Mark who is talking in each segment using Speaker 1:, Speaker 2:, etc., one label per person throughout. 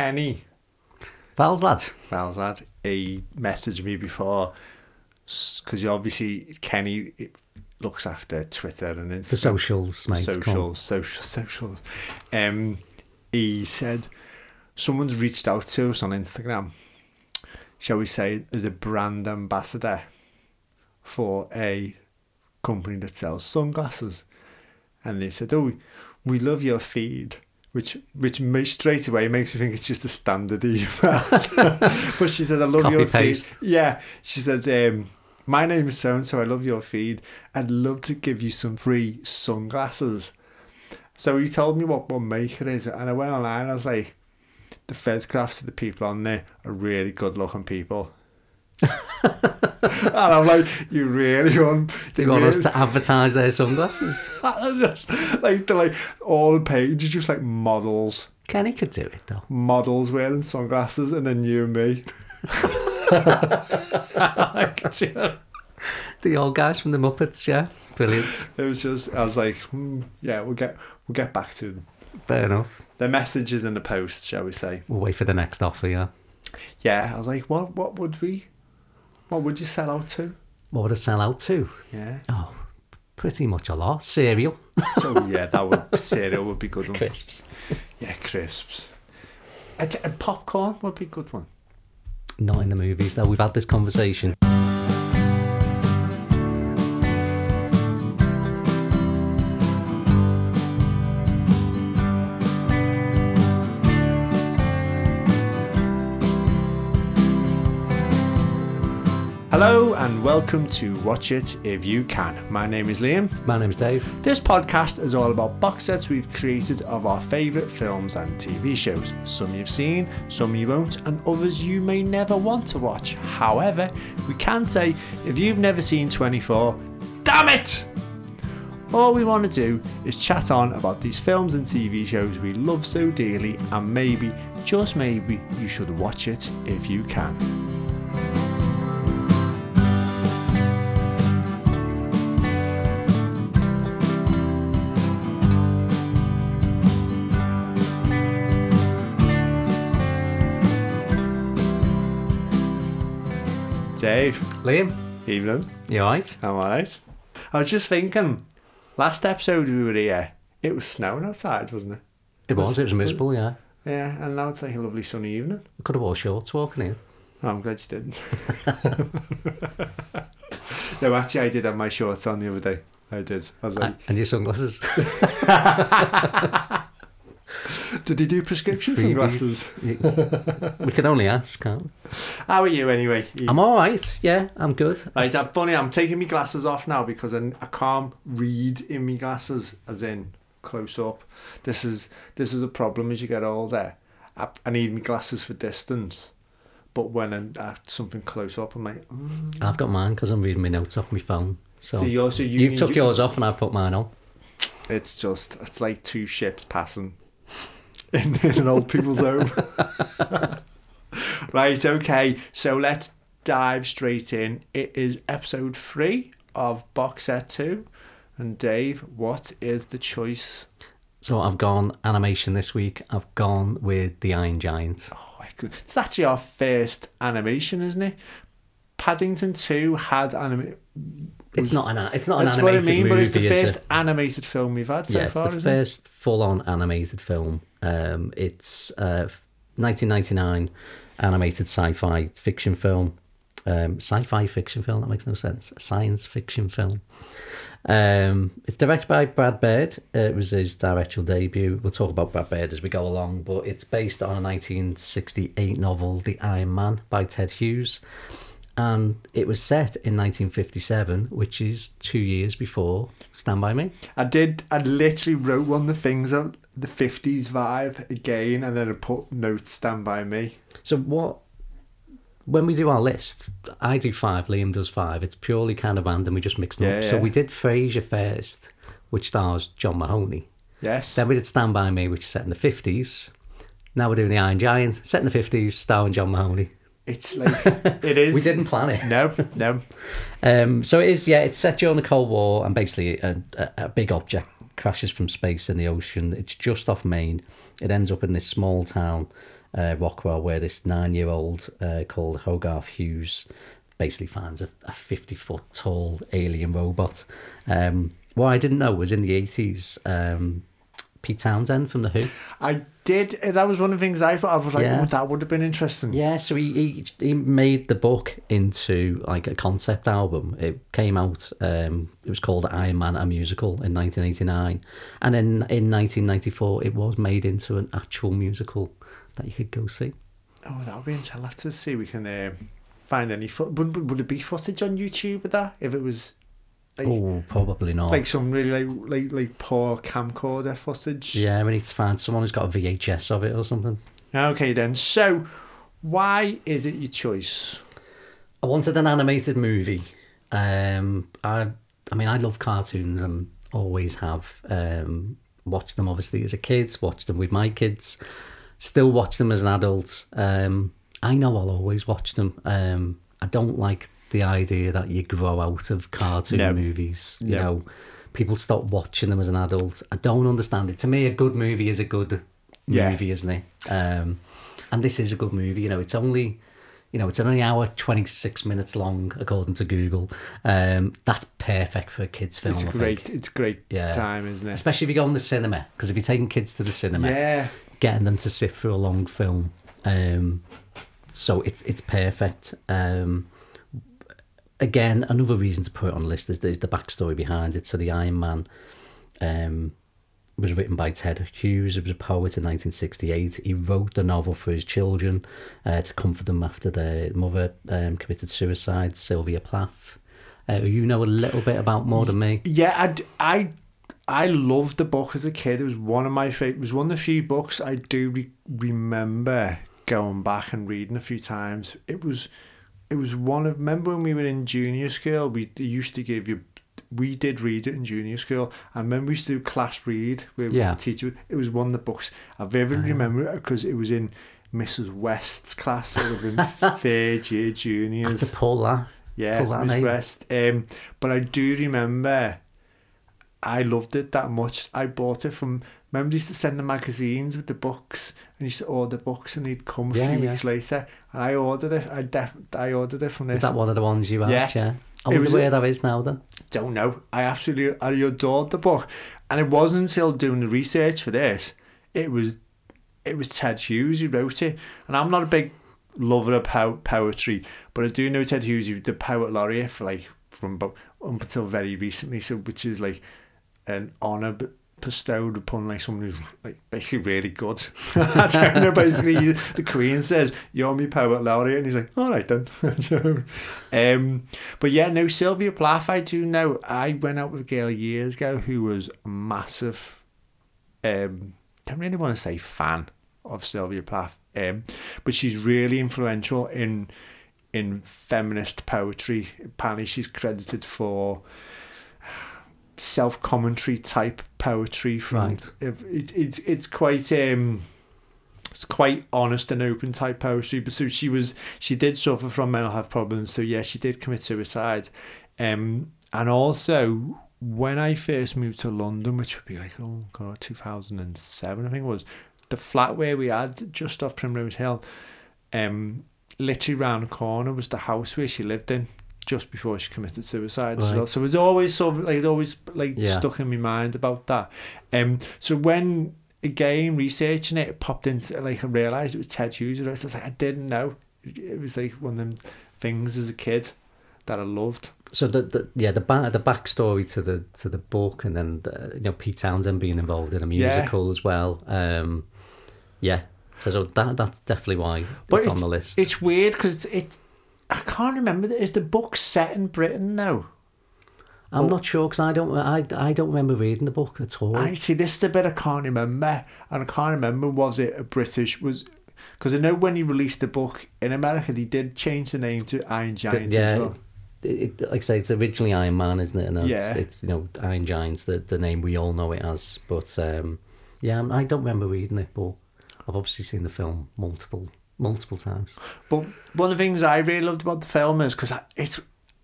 Speaker 1: Kenny,
Speaker 2: Val's lad.
Speaker 1: Val's lad, he messaged me before because obviously Kenny looks after Twitter and Instagram.
Speaker 2: The socials, mate.
Speaker 1: socials, social, socials. Um, he said someone's reached out to us on Instagram. Shall we say as a brand ambassador for a company that sells sunglasses, and they've said, "Oh, we love your feed." Which, which straight away makes me think it's just a standard email. but she said, "I love
Speaker 2: Copy
Speaker 1: your feed." Yeah, she said, um, "My name is so and so. I love your feed. I'd love to give you some free sunglasses." So he told me what one maker is, and I went online. I was like, "The photographs of the people on there are really good-looking people." And I'm like, "You really want?
Speaker 2: They want us to advertise their sunglasses.
Speaker 1: Just like they're like all pages just like models,
Speaker 2: Kenny could do it though.
Speaker 1: models wearing sunglasses, and then you and me.
Speaker 2: The old guys from the Muppets, yeah. Brilliant.
Speaker 1: It was just I was like, hmm, yeah, we'll get we'll get back to them.
Speaker 2: Fair enough.
Speaker 1: The messages in the post, shall we say?
Speaker 2: We'll wait for the next offer, yeah.
Speaker 1: Yeah, I was like, what what would we, what would you sell out to?
Speaker 2: What would it sell out to?
Speaker 1: Yeah,
Speaker 2: Oh, pretty much a lot. Cereal.
Speaker 1: so yeah, that would cereal would be good one.
Speaker 2: Crisps.
Speaker 1: Yeah, crisps. A, t- a popcorn would be a good one.
Speaker 2: Not in the movies though. We've had this conversation.
Speaker 1: Hello and welcome to Watch It If You Can. My name is Liam.
Speaker 2: My name's Dave.
Speaker 1: This podcast is all about box sets we've created of our favourite films and TV shows. Some you've seen, some you won't, and others you may never want to watch. However, we can say if you've never seen 24, damn it! All we want to do is chat on about these films and TV shows we love so dearly, and maybe, just maybe, you should watch it if you can. Dave,
Speaker 2: Liam,
Speaker 1: evening.
Speaker 2: you alright?
Speaker 1: I'm alright. I was just thinking, last episode we were here, it was snowing outside, wasn't it?
Speaker 2: It was, it was miserable, yeah.
Speaker 1: Yeah, and now it's like a lovely sunny evening.
Speaker 2: I could have wore shorts walking in.
Speaker 1: Oh, I'm glad you didn't. no, actually, I did have my shorts on the other day. I did. I was like,
Speaker 2: And your sunglasses.
Speaker 1: did he do prescription sunglasses?
Speaker 2: we can only ask, can't we?
Speaker 1: How are you anyway?
Speaker 2: I'm alright, yeah, I'm good.
Speaker 1: Right, I'm funny. I'm taking my glasses off now because I, I can't read in my glasses, as in close up. This is this is a problem as you get older. I, I need my glasses for distance, but when I'm at something close up, I'm like, mm.
Speaker 2: I've got mine because I'm reading my notes off my phone. So,
Speaker 1: so you also you
Speaker 2: you've took
Speaker 1: your-
Speaker 2: yours off and I've put mine on.
Speaker 1: It's just it's like two ships passing in, in an old people's home. right, okay. So let's dive straight in. It is episode three of box set two. And Dave, what is the choice?
Speaker 2: So I've gone animation this week. I've gone with The Iron Giant.
Speaker 1: Oh, it's actually our first animation, isn't it? Paddington Two had anime.
Speaker 2: It's not an it's not an
Speaker 1: That's what I
Speaker 2: animated
Speaker 1: mean,
Speaker 2: movie.
Speaker 1: but it's the first
Speaker 2: it?
Speaker 1: animated film we've had so
Speaker 2: yeah, it's
Speaker 1: far,
Speaker 2: the
Speaker 1: it?
Speaker 2: first full-on animated film. Um, it's uh, 1999 animated sci-fi fiction film. Um, sci-fi fiction film that makes no sense. A science fiction film. Um, it's directed by Brad Bird. Uh, it was his directorial debut. We'll talk about Brad Bird as we go along, but it's based on a 1968 novel, The Iron Man, by Ted Hughes, and it was set in 1957, which is two years before Stand by Me.
Speaker 1: I did. I literally wrote one of the things of the fifties vibe again, and then I put notes stand by me.
Speaker 2: So what? When we do our list, I do five. Liam does five. It's purely kind of random. We just mix them
Speaker 1: Yeah,
Speaker 2: up. So we did Frasier first, which stars John Mahoney.
Speaker 1: Yes.
Speaker 2: Then we did Stand by Me, which is set in the fifties. Now we're doing the Iron Giant, set in the fifties, starring John Mahoney.
Speaker 1: It's like it is.
Speaker 2: We didn't plan it.
Speaker 1: No, no.
Speaker 2: Um, so it is, yeah, it's set during the Cold War, and basically a, a, a big object crashes from space in the ocean. It's just off Maine. It ends up in this small town, uh, Rockwell, where this nine-year-old uh, called Hogarth Hughes basically finds a, a 50 foot tall alien robot. Um, what I didn't know was in the 80s, um, Pete Townshend from The Who.
Speaker 1: I did. That was one of the things I thought. I was like,
Speaker 2: Yeah.
Speaker 1: oh, that would have been interesting.
Speaker 2: Yeah, so he, he he made the book into like a concept album. It came out. Um, it was called Iron Man a musical in 1989, and then in 1994 it was made into an actual musical that you could go see.
Speaker 1: Oh, that would be interesting. I'll have to see we can uh, find any. Fo- would, would would it be footage on YouTube of that? If it was like,
Speaker 2: Oh, probably not.
Speaker 1: like some really like like like poor camcorder footage.
Speaker 2: yeah, we need to find someone who's got a VHS of it or something.
Speaker 1: Okay then. So, why is it your choice?
Speaker 2: I wanted an animated movie. Um, I, I mean, I love cartoons and always have. Um, watched them obviously as a kid. Watched them with my kids. Still watch them as an adult. Um, I know I'll always watch them. Um, I don't like the idea that you grow out of cartoon
Speaker 1: No.
Speaker 2: movies. You
Speaker 1: No.
Speaker 2: know, people stop watching them as an adult. I don't understand it. To me, a good movie is a good
Speaker 1: Yeah.
Speaker 2: movie, isn't it? Um, and this is a good movie. You know, it's only, you know, it's only an hour twenty six minutes long according to Google. Um, that's perfect for a kids' film.
Speaker 1: It's
Speaker 2: I
Speaker 1: great.
Speaker 2: think.
Speaker 1: It's great
Speaker 2: Yeah.
Speaker 1: time, isn't it?
Speaker 2: especially if you go in the cinema. Because if you're taking kids to the cinema,
Speaker 1: Yeah.
Speaker 2: getting them to sit through a long film, um, so it's it's perfect. Um, again, another reason to put it on the list is, is the backstory behind it. So the Iron Man um, was written by Ted Hughes. He was a poet in 1968. He wrote the novel for his children uh, to comfort them after their mother um, committed suicide, Sylvia Plath. Uh, you know a little bit about more than me.
Speaker 1: Yeah, I, I loved the book as a kid. It was one of my favorite. It was one of the few books I do re- remember going back and reading a few times. It was, it was one of. Remember when we were in junior school? We used to give you. We did read it in junior school. I remember we used to do class read where
Speaker 2: Yeah.
Speaker 1: the teacher. It was one of the books I vividly remember it because it was in Mrs. West's class. It would have been third year juniors.
Speaker 2: To pull that.
Speaker 1: Yeah,
Speaker 2: Pull that
Speaker 1: Miss
Speaker 2: name.
Speaker 1: West. Um, but I do remember I loved it that much. I bought it from. Remember, used to send the magazines with the books, and you used to order books, and they'd come a
Speaker 2: Yeah,
Speaker 1: few
Speaker 2: yeah.
Speaker 1: weeks later. And I ordered it. I def- I ordered it from this.
Speaker 2: Is that one of the ones you had?
Speaker 1: Yeah.
Speaker 2: Yeah. I wonder where that is now then.
Speaker 1: Don't know. I absolutely I adored the book, and it wasn't until doing the research for this, it was, it was Ted Hughes who wrote it, and I'm not a big lover of po- poetry, but I do know Ted Hughes, who the poet laureate for like from about up until very recently, so which is like an honour b- bestowed upon like someone who's like basically really good. Know. Basically, the Queen says you're my poet laureate, and he's like, all right then. um, but yeah, no, Sylvia Plath. I do know. I went out with a girl years ago who was massive. Um, don't really want to say fan of Sylvia Plath, um, but she's really influential in in feminist poetry. Apparently, she's credited for self commentary type poetry. From
Speaker 2: Right.
Speaker 1: it, it, it's it's quite um, it's quite honest and open type poetry. But so she was she did suffer from mental health problems. So yeah, she did commit suicide. Um, and also when I first moved to London, which would be like oh god, two thousand and seven, I think it was the flat where we had just off Primrose Hill. Um, literally round the corner was the house where she lived in just before she committed suicide as well. So it was always sort of like it always like
Speaker 2: Yeah.
Speaker 1: stuck in my mind about that. Um, so when again researching it, it popped into like I realised it was Ted Hughes. I was like I didn't know. It was like one of them things as a kid that I loved.
Speaker 2: So the, the yeah the back the backstory to the to the book and then the, you know Pete Townshend being involved in a
Speaker 1: Yeah.
Speaker 2: musical as well. Um, yeah, so, so that that's definitely why
Speaker 1: But
Speaker 2: it's, on the list.
Speaker 1: It's weird because it. I can't remember. Is the book set in Britain now?
Speaker 2: I'm not sure because I don't I, I don't remember reading the book at all.
Speaker 1: I see. This is the bit I can't remember, and I can't remember. Was it a British? Was because I know when he released the book in America, they did change the name to Iron Giant
Speaker 2: yeah,
Speaker 1: as well.
Speaker 2: it, it, like I say, it's originally Iron Man, isn't it? And it's,
Speaker 1: Yeah.
Speaker 2: it's you know Iron Giant's the, the name we all know it as. But um, yeah, I don't remember reading it, but I've obviously seen the film multiple multiple times.
Speaker 1: But one of the things I really loved about the film is because it's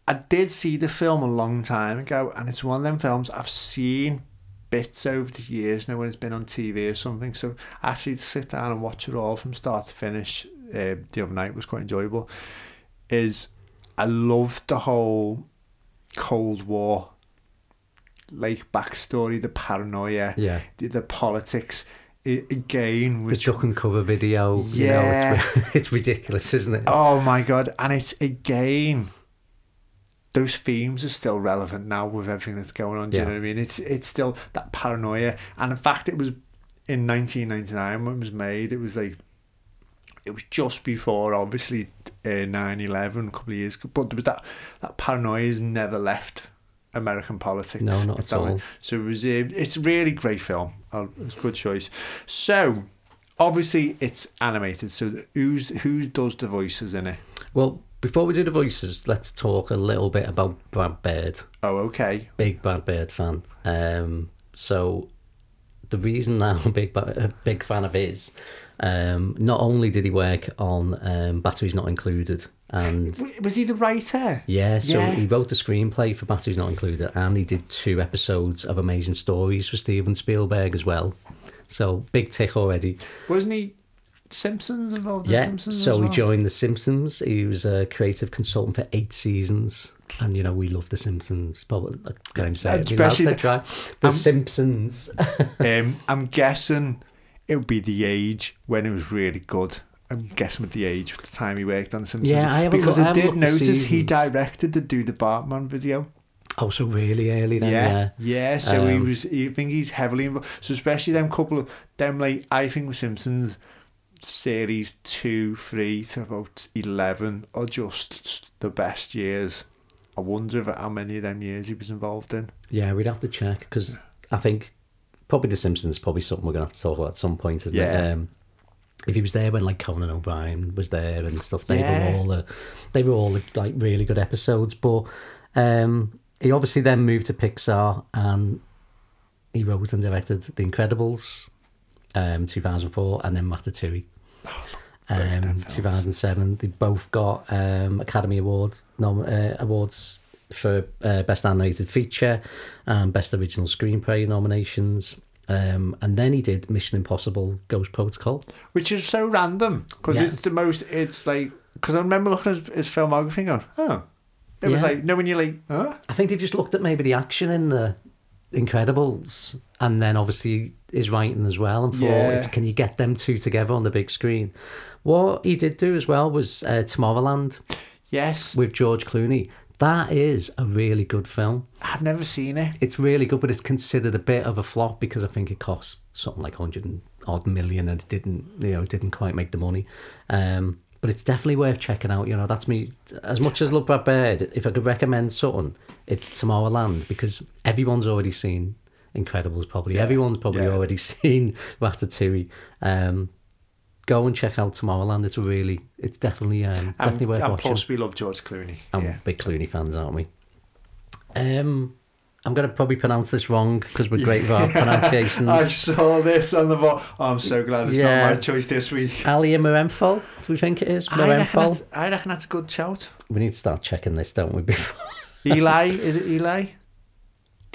Speaker 1: I did see the film a long time ago, and it's one of them films I've seen bits over the years now when it's been on TV or something. So actually to sit down and watch it all from start to finish uh, the other night was quite enjoyable. Is I loved the whole Cold War like backstory, the paranoia,
Speaker 2: Yeah.
Speaker 1: the, the politics. I, again,
Speaker 2: The
Speaker 1: which
Speaker 2: duck and cover video, you know,
Speaker 1: Yeah.
Speaker 2: it's, it's ridiculous, isn't it?
Speaker 1: Oh my god! And it's again, those themes are still relevant now with everything that's going on. Do you know what I mean? It's it's still that paranoia, and in fact, it was in 1999 when it was made. It was like it was just before, obviously, uh, 9/11, a couple of years ago. But there was that that paranoia has never left American politics.
Speaker 2: No, not at all.
Speaker 1: So it was. Uh, it's a really great film. It's a good choice. So. Obviously, it's animated. So, who's who does the voices in it?
Speaker 2: Well, before we do the voices, let's talk a little bit about Brad Bird.
Speaker 1: Oh, okay.
Speaker 2: Big Brad Bird fan. Um, so the reason that I'm a big, a big fan of his, um, not only did he work on um, Batteries Not Included, and
Speaker 1: Was he the writer?
Speaker 2: yeah, so
Speaker 1: Yeah.
Speaker 2: he wrote the screenplay for Batteries Not Included, and he did two episodes of Amazing Stories for Steven Spielberg as well. So big tick already.
Speaker 1: Wasn't he Simpsons involved? in
Speaker 2: Yeah,
Speaker 1: Simpsons
Speaker 2: so
Speaker 1: as
Speaker 2: he joined The Simpsons. He was a creative consultant for eight seasons. And, you know, we love The Simpsons. Probably, I'm going to say it.
Speaker 1: Especially
Speaker 2: the,
Speaker 1: the-
Speaker 2: the
Speaker 1: um,
Speaker 2: Simpsons.
Speaker 1: um, I'm guessing it would be the age when it was really good. I'm guessing with the age, at the time he worked on Simpsons.
Speaker 2: Yeah, I
Speaker 1: because
Speaker 2: loo- I
Speaker 1: I did notice he directed the Do the Bartman video.
Speaker 2: oh, so really early then,
Speaker 1: yeah,
Speaker 2: yeah.
Speaker 1: yeah. So he
Speaker 2: Um,
Speaker 1: was. I think he's heavily involved. So especially them couple of them, like I think with Simpsons series two, three to about eleven are just the best years. I wonder if how many of them years he was involved in.
Speaker 2: Yeah, we'd have to check because I think probably The Simpsons is probably something we're going to have to talk about at some point, isn't
Speaker 1: Yeah.
Speaker 2: it? Um, if he was there when like Conan O'Brien was there and stuff, they
Speaker 1: Yeah.
Speaker 2: were all the, they were all like really good episodes. But um, he obviously then moved to Pixar and he wrote and directed The Incredibles, um, 2004, and then Ratatouille.
Speaker 1: them
Speaker 2: Um, 2007, they both got um, Academy Award nom- uh, awards for uh, Best Animated Feature and Best Original Screenplay nominations. Um, and then he did Mission Impossible Ghost Protocol.
Speaker 1: which is so random because
Speaker 2: Yeah.
Speaker 1: it's the most. It's like because I remember looking at his, his filmography and going, oh, it was like no, when you're like, huh?
Speaker 2: I think they just looked at maybe the action in the Incredibles and then obviously his writing as well and thought,
Speaker 1: Yeah.
Speaker 2: can you get them two together on the big screen? What he did do as well was uh, Tomorrowland
Speaker 1: Yes,
Speaker 2: with George Clooney. That is a really good film.
Speaker 1: I've never seen it.
Speaker 2: It's really good, but it's considered a bit of a flop because I think it cost something like hundred and odd million, and it didn't, you know, it didn't quite make the money. Um, but it's definitely worth checking out. You know, that's me. As much as love Brad Bird, if I could recommend something, it's Tomorrowland because everyone's already seen Incredibles. Probably everyone's probably
Speaker 1: yeah.
Speaker 2: already seen Ratatouille. Um, go and check out Tomorrowland. It's a really, it's definitely, um, definitely
Speaker 1: and,
Speaker 2: worth
Speaker 1: and
Speaker 2: watching.
Speaker 1: plus, we love George Clooney.
Speaker 2: I'm
Speaker 1: yeah.
Speaker 2: big Clooney fans, aren't we? Um, I'm going to probably pronounce this wrong because we're great with our pronunciations.
Speaker 1: I saw this on the vo- oh, I'm so glad it's
Speaker 2: Yeah.
Speaker 1: not my choice this week.
Speaker 2: Alia Morenfol, do we think it is?
Speaker 1: I reckon, that's, I reckon that's a good shout.
Speaker 2: We need to start checking this, don't we? Before.
Speaker 1: Eli, is it Eli?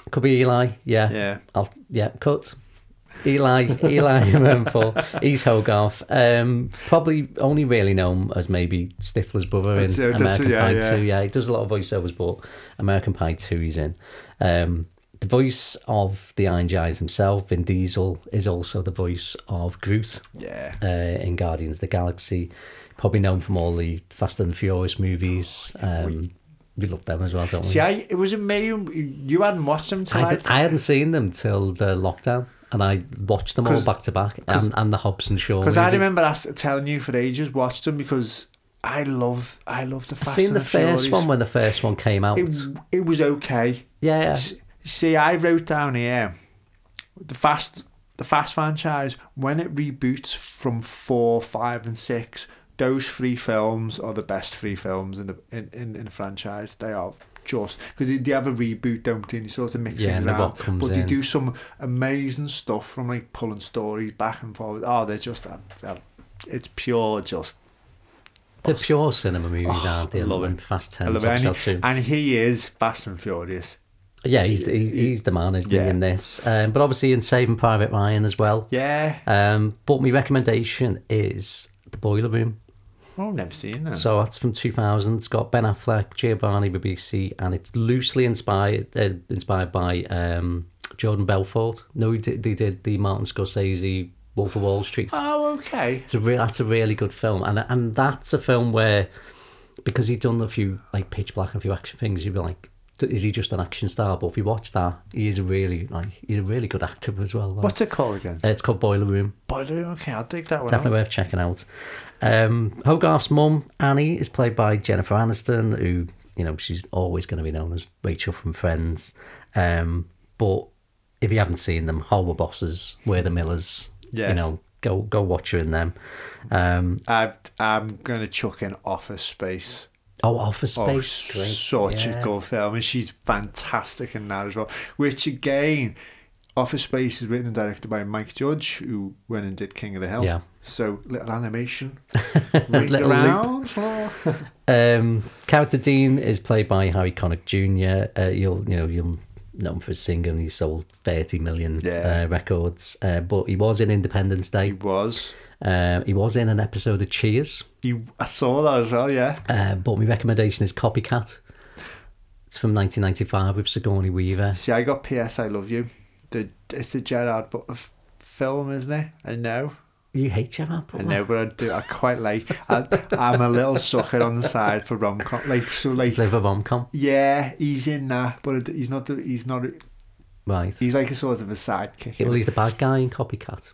Speaker 2: Could be Eli, yeah.
Speaker 1: Yeah.
Speaker 2: I'll, yeah, cut. Eli, Eli Morenfol. He's Hogarth. Um, probably only really known as maybe Stifler's brother
Speaker 1: That's
Speaker 2: in
Speaker 1: that's
Speaker 2: American
Speaker 1: yeah,
Speaker 2: Pie
Speaker 1: yeah.
Speaker 2: 2. Yeah, he does a lot of voiceovers, but American Pie 2 he's in. Um, the voice of the Iron Giants himself, Vin Diesel, is also the voice of Groot
Speaker 1: Yeah.
Speaker 2: uh, in Guardians of the Galaxy. Probably known from all the Fast and the Furious movies. Um, we love them as well, don't we?
Speaker 1: See, I, it was amazing. You hadn't watched them
Speaker 2: I, I hadn't seen them till the lockdown, and I watched them all back to back, and, and the Hobbs and Shaw.
Speaker 1: Because I remember us telling you for ages, watched them because I love, I love the
Speaker 2: I've
Speaker 1: Fast
Speaker 2: seen
Speaker 1: and
Speaker 2: the
Speaker 1: the
Speaker 2: first
Speaker 1: Furious.
Speaker 2: one when the first one came out.
Speaker 1: It, it was okay.
Speaker 2: yeah, yeah.
Speaker 1: S- See, I wrote down here the fast the fast franchise when it reboots from four, five, and six. Those three films are the best three films in the in, in, in the franchise. They are just because they, they have a reboot, don't they? And you sort of mix
Speaker 2: Yeah,
Speaker 1: things around, but they
Speaker 2: in.
Speaker 1: do some amazing stuff from like pulling stories back and forth. Oh, they're just uh, uh, it's pure just.
Speaker 2: the pure cinema movies,
Speaker 1: Oh,
Speaker 2: aren't they?
Speaker 1: I love
Speaker 2: And
Speaker 1: it.
Speaker 2: Fast
Speaker 1: I
Speaker 2: Ten.
Speaker 1: And he, and he is Fast and Furious.
Speaker 2: Yeah, he's the, he's the man, isn't
Speaker 1: Yeah.
Speaker 2: he, in this? Um, but obviously in Saving Private Ryan as well.
Speaker 1: Yeah.
Speaker 2: Um, but my recommendation is The Boiler Room.
Speaker 1: Oh, never seen that.
Speaker 2: So that's from 2000. It's got Ben Affleck, Giovanni Ribisi, and it's loosely inspired uh, inspired by um, Jordan Belfort. No, he did, they did the Martin Scorsese Wolf of Wall Street.
Speaker 1: oh, okay.
Speaker 2: It's a re- that's a really good film, and and that's a film where because he'd done a few like Pitch Black and a few action things, you'd be like, is he just an action star? But if you watch that, he is a really like he's a really good actor as well. like.
Speaker 1: What's it called again?
Speaker 2: Uh, It's called Boiler Room.
Speaker 1: Boiler. Room. Okay, I'll dig that one.
Speaker 2: Definitely
Speaker 1: out.
Speaker 2: worth checking out. Um, Hogarth's mum, Annie, is played by Jennifer Aniston, who, you know, she's always going to be known as Rachel from Friends. Um, but if you haven't seen them, Horrible Bosses, We're the Millers,
Speaker 1: Yeah.
Speaker 2: you know, go go watch her in them. Um,
Speaker 1: I've, I'm going to chuck in Office Space.
Speaker 2: Oh, Office
Speaker 1: Oh,
Speaker 2: Space, great.
Speaker 1: such
Speaker 2: Yeah.
Speaker 1: a good film, and she's fantastic in that as well. Which again, Office Space is written and directed by Mike Judge, who went and did King of the Hill.
Speaker 2: Yeah.
Speaker 1: So little animation,
Speaker 2: Little
Speaker 1: around.
Speaker 2: Um, character Dean is played by Harry Connick Jr. Uh, you'll you know you'll know him for singing. He sold thirty million
Speaker 1: Yeah.
Speaker 2: uh, records, uh, but he was in Independence Day.
Speaker 1: He was.
Speaker 2: Uh, he was in an episode of Cheers.
Speaker 1: He, I saw that as well. Yeah.
Speaker 2: Uh, but my recommendation is Copycat. It's from 1995 with Sigourney Weaver.
Speaker 1: See, I got P.S. I Love You. The it's a Gerard Butler film, isn't it? I know.
Speaker 2: You hate Gerard
Speaker 1: I know, but I do. I quite like. I, I'm a little sucker on the side for rom com. Like so, like
Speaker 2: Live a rom-com.
Speaker 1: yeah, he's in that, but he's not. The, he's not.
Speaker 2: Right.
Speaker 1: He's like a sort of a sidekick.
Speaker 2: well, he's the bad guy in Copycat.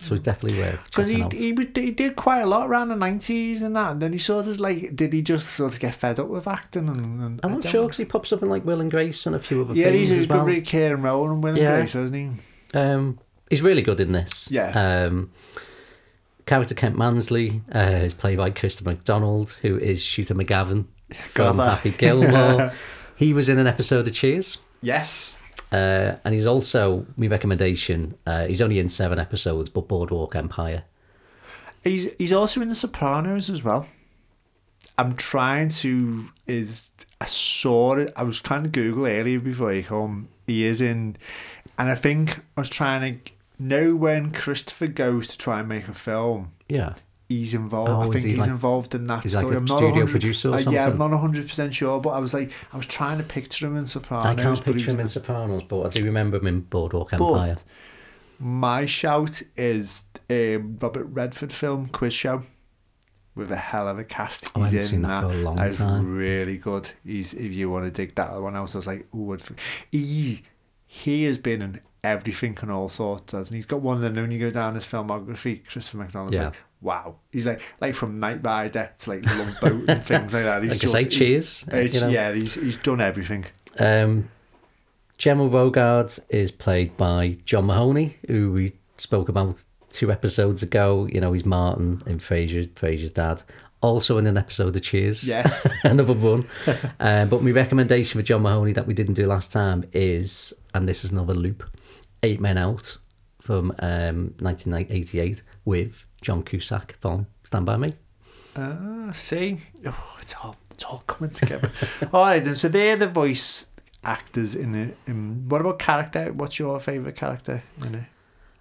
Speaker 2: so he's definitely worth
Speaker 1: Because he,
Speaker 2: out.
Speaker 1: he he did quite a lot around the nineties and that, and then he sort of like did he just sort of get fed up with acting and, and
Speaker 2: I'm not sure because he pops up in like Will and Grace and a few other
Speaker 1: Yeah,
Speaker 2: things
Speaker 1: he's a
Speaker 2: as
Speaker 1: good
Speaker 2: well.
Speaker 1: really Kieran Rowan and Will and
Speaker 2: Yeah.
Speaker 1: Grace, hasn't he?
Speaker 2: Um, he's really good in this.
Speaker 1: Yeah.
Speaker 2: Um, character Kent Mansley uh, is played by Christopher McDonald, who is Shooter McGavin from
Speaker 1: Gather.
Speaker 2: Happy Gilmore. he was in an episode of Cheers.
Speaker 1: Yes.
Speaker 2: Uh, and he's also, my recommendation, uh, he's only in seven episodes, but Boardwalk Empire.
Speaker 1: He's he's also in The Sopranos as well. I'm trying to is I saw it. I was trying to Google earlier before you come. He is in, and I think I was trying to know when Christopher goes to try and make a film.
Speaker 2: Yeah.
Speaker 1: He's involved.
Speaker 2: Oh,
Speaker 1: I think
Speaker 2: he
Speaker 1: he's
Speaker 2: like-
Speaker 1: involved in that
Speaker 2: he's like
Speaker 1: story.
Speaker 2: a
Speaker 1: I'm not
Speaker 2: studio
Speaker 1: 100
Speaker 2: producer or
Speaker 1: uh, Yeah, I'm not hundred percent sure, but I was like, I was trying to picture him in Sopranos.
Speaker 2: I can't picture him in Sopranos, but I do remember him in Boardwalk Empire.
Speaker 1: But my shout is a Robert Redford film Quiz Show with a hell of a cast.
Speaker 2: Oh, I
Speaker 1: He's
Speaker 2: haven't
Speaker 1: in
Speaker 2: seen that
Speaker 1: that.
Speaker 2: for a long time.
Speaker 1: really good. He's if you want to dig that one out, I was like, oh, he he has been in everything and all sorts. He? He's got one of them. When you go down his filmography, Christopher McDonald's
Speaker 2: Yeah.
Speaker 1: like, wow. He's like like from Knight Rider to like Love Boat and things like that. He's
Speaker 2: Like
Speaker 1: just
Speaker 2: Cheers. you know.
Speaker 1: Yeah, he's he's done everything.
Speaker 2: Um, General Rogard is played by John Mahoney, who we spoke about two episodes ago. You know, he's Martin in Frasier, Frasier's dad. Also in an episode of Cheers.
Speaker 1: Yes.
Speaker 2: Another one. uh, but my recommendation for John Mahoney that we didn't do last time is, and this is another loop, Eight Men Out from um, 1988 with John Cusack from Stand By Me.
Speaker 1: Ah, see, oh, it's all it's all coming together. all right, then. So they're the voice actors in it. In, what about character? What's your favorite character in it?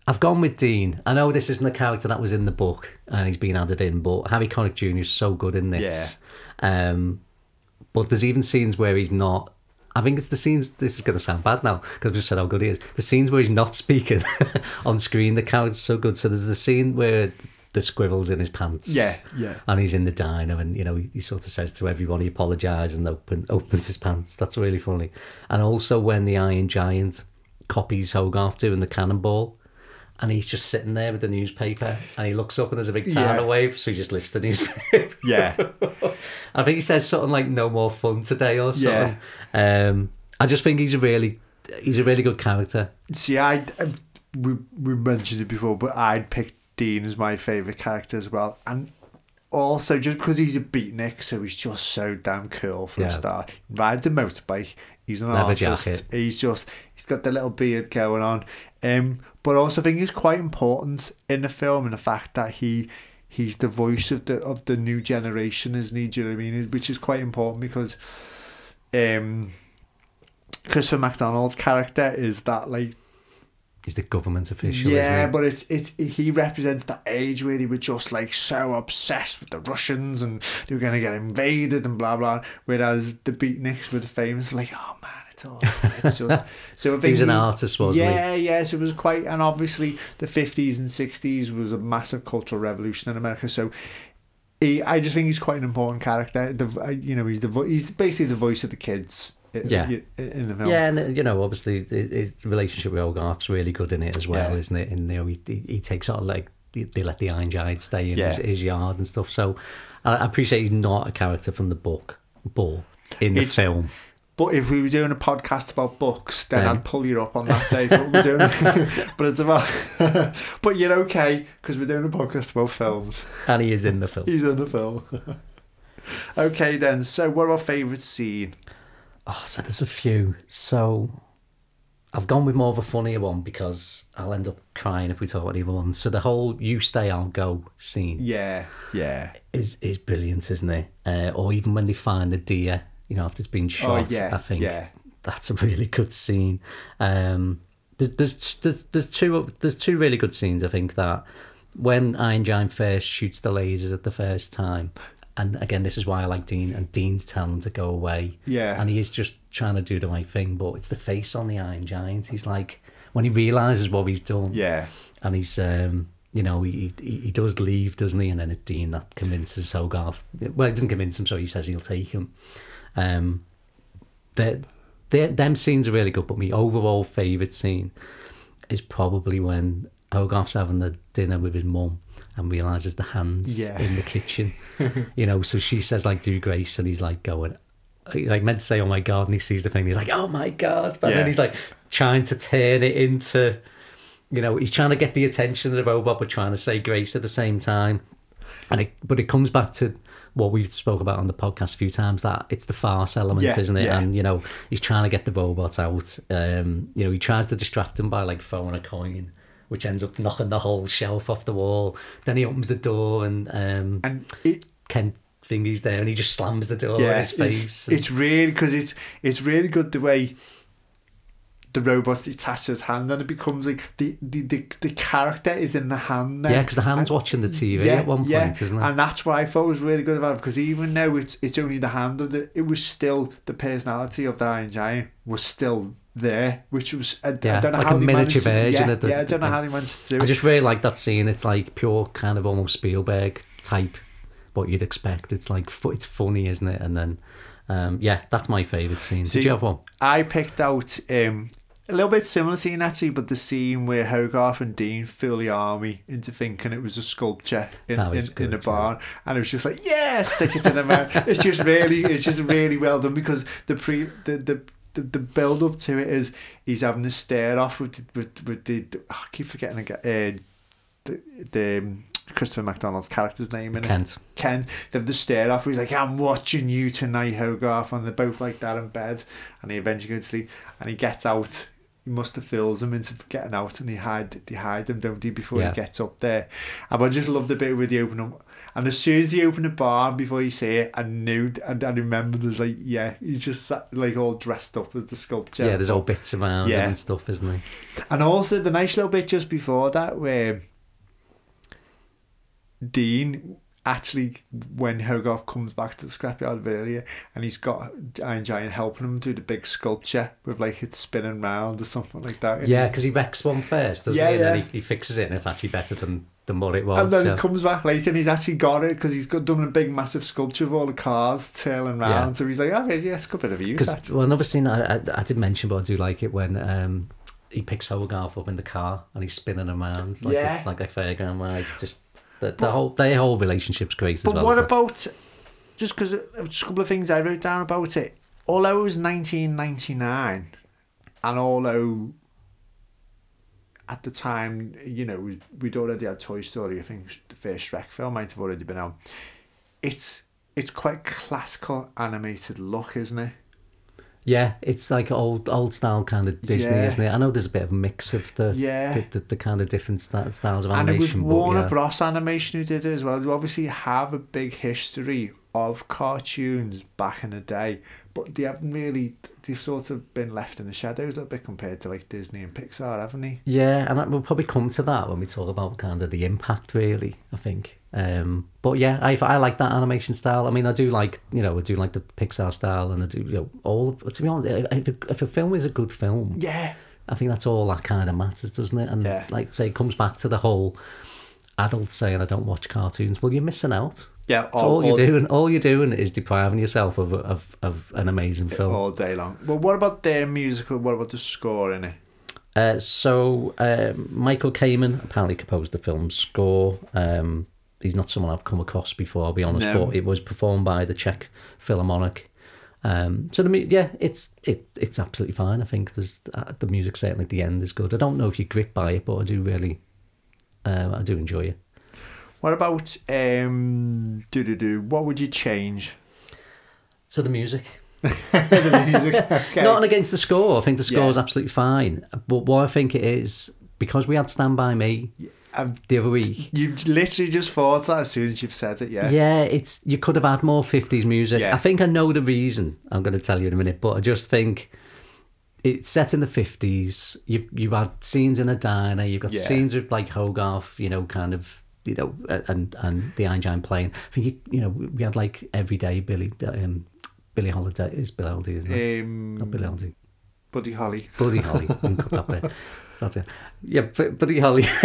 Speaker 2: I've gone with Dean. I know this isn't the character that was in the book and he's been added in, but Harry Connick Jr. is so good in this. Um, but there's even scenes where he's not. I think it's the scenes. This is going to sound bad now because I've just said how good he is. The scenes where he's not speaking on screen, the character's so good. So there's the scene where the squirrel's in his pants.
Speaker 1: Yeah, yeah.
Speaker 2: And he's in the diner, and you know he, he sort of says to everyone he apologises and open opens his pants. That's really funny. And also when the Iron Giant copies Hogarth doing the cannonball, and he's just sitting there with the newspaper, and he looks up and there's a big tidal
Speaker 1: Yeah.
Speaker 2: wave, so he just lifts the newspaper.
Speaker 1: Yeah,
Speaker 2: I think he says something like "No more fun today" or something. Um, I just think he's a really he's a really good character.
Speaker 1: see, I we we mentioned it before, but I'd pick Dean as my favorite character as well, and. Also, just because he's a beatnik, so he's just so damn cool for
Speaker 2: Yeah.
Speaker 1: a start. Rides a motorbike. He's an
Speaker 2: Leather
Speaker 1: artist.
Speaker 2: jacket.
Speaker 1: He's just he's got the little beard going on. Um, but also I think he's quite important in the film in the fact that he he's the voice of the of the new generation, isn't he? Do you know what I mean? Which is quite important because um Christopher McDonald's character is that like
Speaker 2: He's the government official.
Speaker 1: yeah, but it's it's he represents that age where they were just like so obsessed with the Russians and they were gonna get invaded and blah blah. Whereas the beatniks were the famous like, oh man, it's it's just so I think
Speaker 2: he was an artist, wasn't he?
Speaker 1: yeah, yeah. So it was quite, and obviously the fifties and sixties was a massive cultural revolution in America. So he, I just think he's quite an important character. The uh, you know he's the vo- he's basically the voice of the kids.
Speaker 2: Yeah.
Speaker 1: in the film.
Speaker 2: Yeah, and you know, obviously his relationship with Hogarth's really good in it as well,
Speaker 1: Yeah.
Speaker 2: isn't it? And you know, he, he, takes sort of like they let the Iron Giant stay in
Speaker 1: Yeah.
Speaker 2: his, his yard and stuff. So I, I appreciate he's not a character from the book, but in the
Speaker 1: It's-
Speaker 2: film,
Speaker 1: But if we were doing a podcast about books, then
Speaker 2: Then-
Speaker 1: I'd pull you up on that day. But we're doing, but it's about. but you're okay because we're doing a podcast about films.
Speaker 2: and he is in the film.
Speaker 1: He's in the film. okay, then. So, what are our favourite scene?
Speaker 2: Oh, so there's a few. So I've gone with more of a funnier one because I'll end up crying if we talk about the other one. So the whole "You Stay, I'll Go" scene
Speaker 1: Yeah, yeah,
Speaker 2: is is brilliant, isn't it? Uh, or even when they find the deer, you know, after it's been shot.
Speaker 1: Oh, yeah,
Speaker 2: I think
Speaker 1: yeah.
Speaker 2: that's a really good scene. Um, there's, there's there's there's two there's two really good scenes. I think that when Iron Giant first shoots the lasers at the first time. And again, this is why I like Dean. And Dean's telling him to go away.
Speaker 1: Yeah.
Speaker 2: And he is just trying to do the right thing, but it's the face on the Iron Giant. He's like, when he realizes what he's done,
Speaker 1: yeah.
Speaker 2: and he's um you know he, he he does leave doesn't he and then it's Dean that convinces Hogarth well he doesn't convince him so he says he'll take him um the the them scenes are really good but my overall favourite scene is probably when Hogarth's having the dinner with his mum and realizes the hands
Speaker 1: Yeah.
Speaker 2: in the kitchen you know so she says like do grace and he's like going he's like meant to say oh my god and he sees the thing he's like oh my god but
Speaker 1: Yeah.
Speaker 2: then he's like trying to turn it into you know, he's trying to get the attention of the robot, but trying to say grace at the same time. And it, but it comes back to what we've spoke about on the podcast a few times that it's the farce element,
Speaker 1: Yeah,
Speaker 2: isn't it?
Speaker 1: yeah.
Speaker 2: And you know, he's trying to get the robot out. Um, you know, he tries to distract him by like throwing a coin, which ends up knocking the whole shelf off the wall. Then he opens the door and um,
Speaker 1: And it,
Speaker 2: Ken thingy's there, and he just slams the door in
Speaker 1: yeah,
Speaker 2: his face.
Speaker 1: it's,
Speaker 2: and-
Speaker 1: it's really because it's it's really good the way the robot's detached his hand, and it becomes like the the the, the character is in the hand. Then.
Speaker 2: yeah, because the hand's watching the TV at one point, isn't it?
Speaker 1: And that's what I thought was really good about it because even though it's it's only the hand of the, it was still the personality of the Iron Giant was still there, which was I, I don't know
Speaker 2: like
Speaker 1: how
Speaker 2: a
Speaker 1: they
Speaker 2: miniature
Speaker 1: managed to,
Speaker 2: version
Speaker 1: yeah,
Speaker 2: of the-
Speaker 1: yeah, I don't know how they managed to do
Speaker 2: I just really like that scene. It's like pure kind of almost Spielberg type, what you'd expect. It's like it's funny, isn't it? And then, um, yeah, that's my favourite scene.
Speaker 1: See-
Speaker 2: Did you have one?
Speaker 1: I picked out um, a little bit similar to actually, but the scene where Hogarth and Dean fool the army into thinking it was a sculpture in, in,
Speaker 2: was
Speaker 1: in
Speaker 2: good,
Speaker 1: the
Speaker 2: yeah.
Speaker 1: barn, and it was just like, yeah, stick it in the man. it's just really, it's just really well done because the pre the the. The, the build up to it is he's having a stare off with the, with, with the, oh, I keep forgetting uh, the, the um, Christopher McDonald's character's name in it.
Speaker 2: Kent.
Speaker 1: Ken, they have the stare off. He's like, I'm watching you tonight, Hogarth. And they're both like that in bed. And he eventually goes to sleep. And he gets out. He must have fools him into getting out. And he hide, they hide him, don't he, before
Speaker 2: Yeah.
Speaker 1: he gets up there. And I just love the bit where they open up. And as soon as he opened the bar before you see it, I knew, and I remembered, there's like, yeah, he's just sat, like all dressed up as the sculpture.
Speaker 2: Yeah, there's all bits around
Speaker 1: Yeah.
Speaker 2: and stuff, isn't there?
Speaker 1: And also the nice little bit just before that where Dean actually when Hogarth comes back to the scrapyard of earlier and he's got Iron Giant helping him do the big sculpture with like it spinning round or something like that.
Speaker 2: Yeah, because he wrecks one first, doesn't
Speaker 1: Yeah,
Speaker 2: he? And then
Speaker 1: yeah.
Speaker 2: he, he fixes it, and it's actually better than, than what it was.
Speaker 1: And then
Speaker 2: yeah.
Speaker 1: he comes back later and he's actually got it because he's got done a big massive sculpture of all the cars twirling round.
Speaker 2: Yeah.
Speaker 1: So he's like, okay, yeah, it's a good bit of use. Actually.
Speaker 2: well, another scene I, I, I did mention, but I do like it when um, he picks Hogarth up in the car and he's spinning around like
Speaker 1: Yeah.
Speaker 2: it's like a fairground ride. It's just the, the whole their whole relationship's great as
Speaker 1: But
Speaker 2: well.
Speaker 1: what
Speaker 2: isn't it?
Speaker 1: about just because just a couple of things I wrote down about it? Although it was 1999, and although at the time, you know, we- we'd already had Toy Story. I think the first Shrek film might have already been out. It's it's quite classical animated look, isn't it?
Speaker 2: Yeah, it's like old old style kind of Disney,
Speaker 1: Yeah.
Speaker 2: isn't it? I know there's a bit of a mix of the
Speaker 1: Yeah.
Speaker 2: the, the, the kind of different st- styles of animation.
Speaker 1: And it was. Warner
Speaker 2: yeah.
Speaker 1: Bros. Animation who did it as well. They obviously have a big history of cartoons back in the day, but they haven't really. They've sort of been left in the shadows a little bit compared to like Disney and Pixar, haven't they?
Speaker 2: Yeah, and I- we'll probably come to that when we talk about kind of the impact, really. I think. Um, but yeah, I, I like that animation style. I mean, I do like you know I do like the Pixar style, and I do you know all. Of, to be honest, if a, if a film is a good film,
Speaker 1: Yeah.
Speaker 2: I think that's all that kind of matters, doesn't it? And
Speaker 1: Yeah.
Speaker 2: like say, it comes back to the whole adults saying I don't watch cartoons. Well, you're missing out.
Speaker 1: Yeah.
Speaker 2: So all, you're doing, all you're doing is depriving yourself of, of, of an amazing film.
Speaker 1: all day long. Well, what about their musical? What about the score in it?
Speaker 2: Uh, so um Michael Kamen apparently composed the film's score. Um, he's not someone I've come across before, I'll be honest,
Speaker 1: No.
Speaker 2: but it was performed by the Czech Philharmonic. Um, so the mu- yeah, it's it it's absolutely fine. I think there's uh, the music certainly at the end is good. I don't know if you're gripped by it, but I do really, uh, I do enjoy it.
Speaker 1: What about um? Do do do. What would you change?
Speaker 2: So the music,
Speaker 1: the music. Okay.
Speaker 2: not against the score. I think the score
Speaker 1: Yeah.
Speaker 2: is absolutely fine. But what I think it is because we had Stand by Me
Speaker 1: I've,
Speaker 2: the other week.
Speaker 1: you literally just thought that as soon as you've said it. Yeah.
Speaker 2: Yeah, it's you could have had more fifties music.
Speaker 1: Yeah.
Speaker 2: I think I know the reason. I'm going to tell you in a minute, but I just think it's set in the fifties. You you had scenes in a diner. You've got
Speaker 1: Yeah.
Speaker 2: scenes with like Hogarth, you know, kind of you know, and and the Iron Giant playing. I think you, you know we had like everyday Billy um, Billy Holiday is Bill Holiday, isn't it? Not Billy
Speaker 1: Um,
Speaker 2: Holiday.
Speaker 1: Buddy Holly.
Speaker 2: Buddy Holly. that bit. That's it. Yeah, Buddy Holly.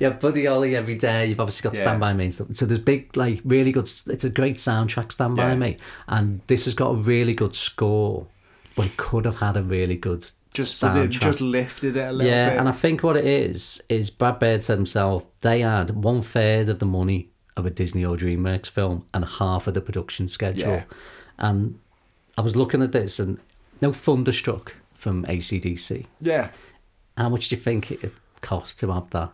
Speaker 2: yeah, Buddy Holly every day. You've obviously got
Speaker 1: Yeah.
Speaker 2: Stand By Me. So there's big, like, really good. It's a great soundtrack, Stand By
Speaker 1: Yeah.
Speaker 2: Me, and this has got a really good score, but it could have had a really good
Speaker 1: Just
Speaker 2: soundtrack.
Speaker 1: just lifted it a little
Speaker 2: yeah,
Speaker 1: bit.
Speaker 2: and I think what it is is Brad Bird said himself they had one third of the money of a Disney or DreamWorks film and half of the production schedule.
Speaker 1: Yeah.
Speaker 2: And I was looking at this and no Thunderstruck from ACDC.
Speaker 1: yeah.
Speaker 2: How much do you think it costs to have that?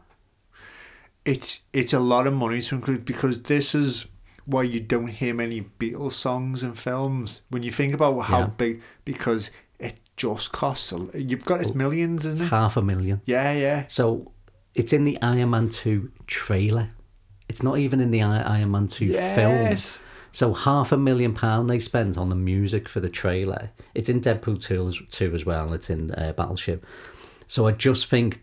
Speaker 1: it's it's a lot of money to include because this is why you don't hear many Beatles songs in films when you think about how
Speaker 2: Yeah.
Speaker 1: big because just costs a, you've got it's millions isn't it
Speaker 2: Half a million.
Speaker 1: yeah yeah
Speaker 2: So it's in the Iron Man 2 trailer. It's not even in the Iron Man 2 film.
Speaker 1: yes
Speaker 2: So half a million pound they spent on the music for the trailer. It's in Deadpool 2 as, 2 as well. It's in uh, Battleship. So I just think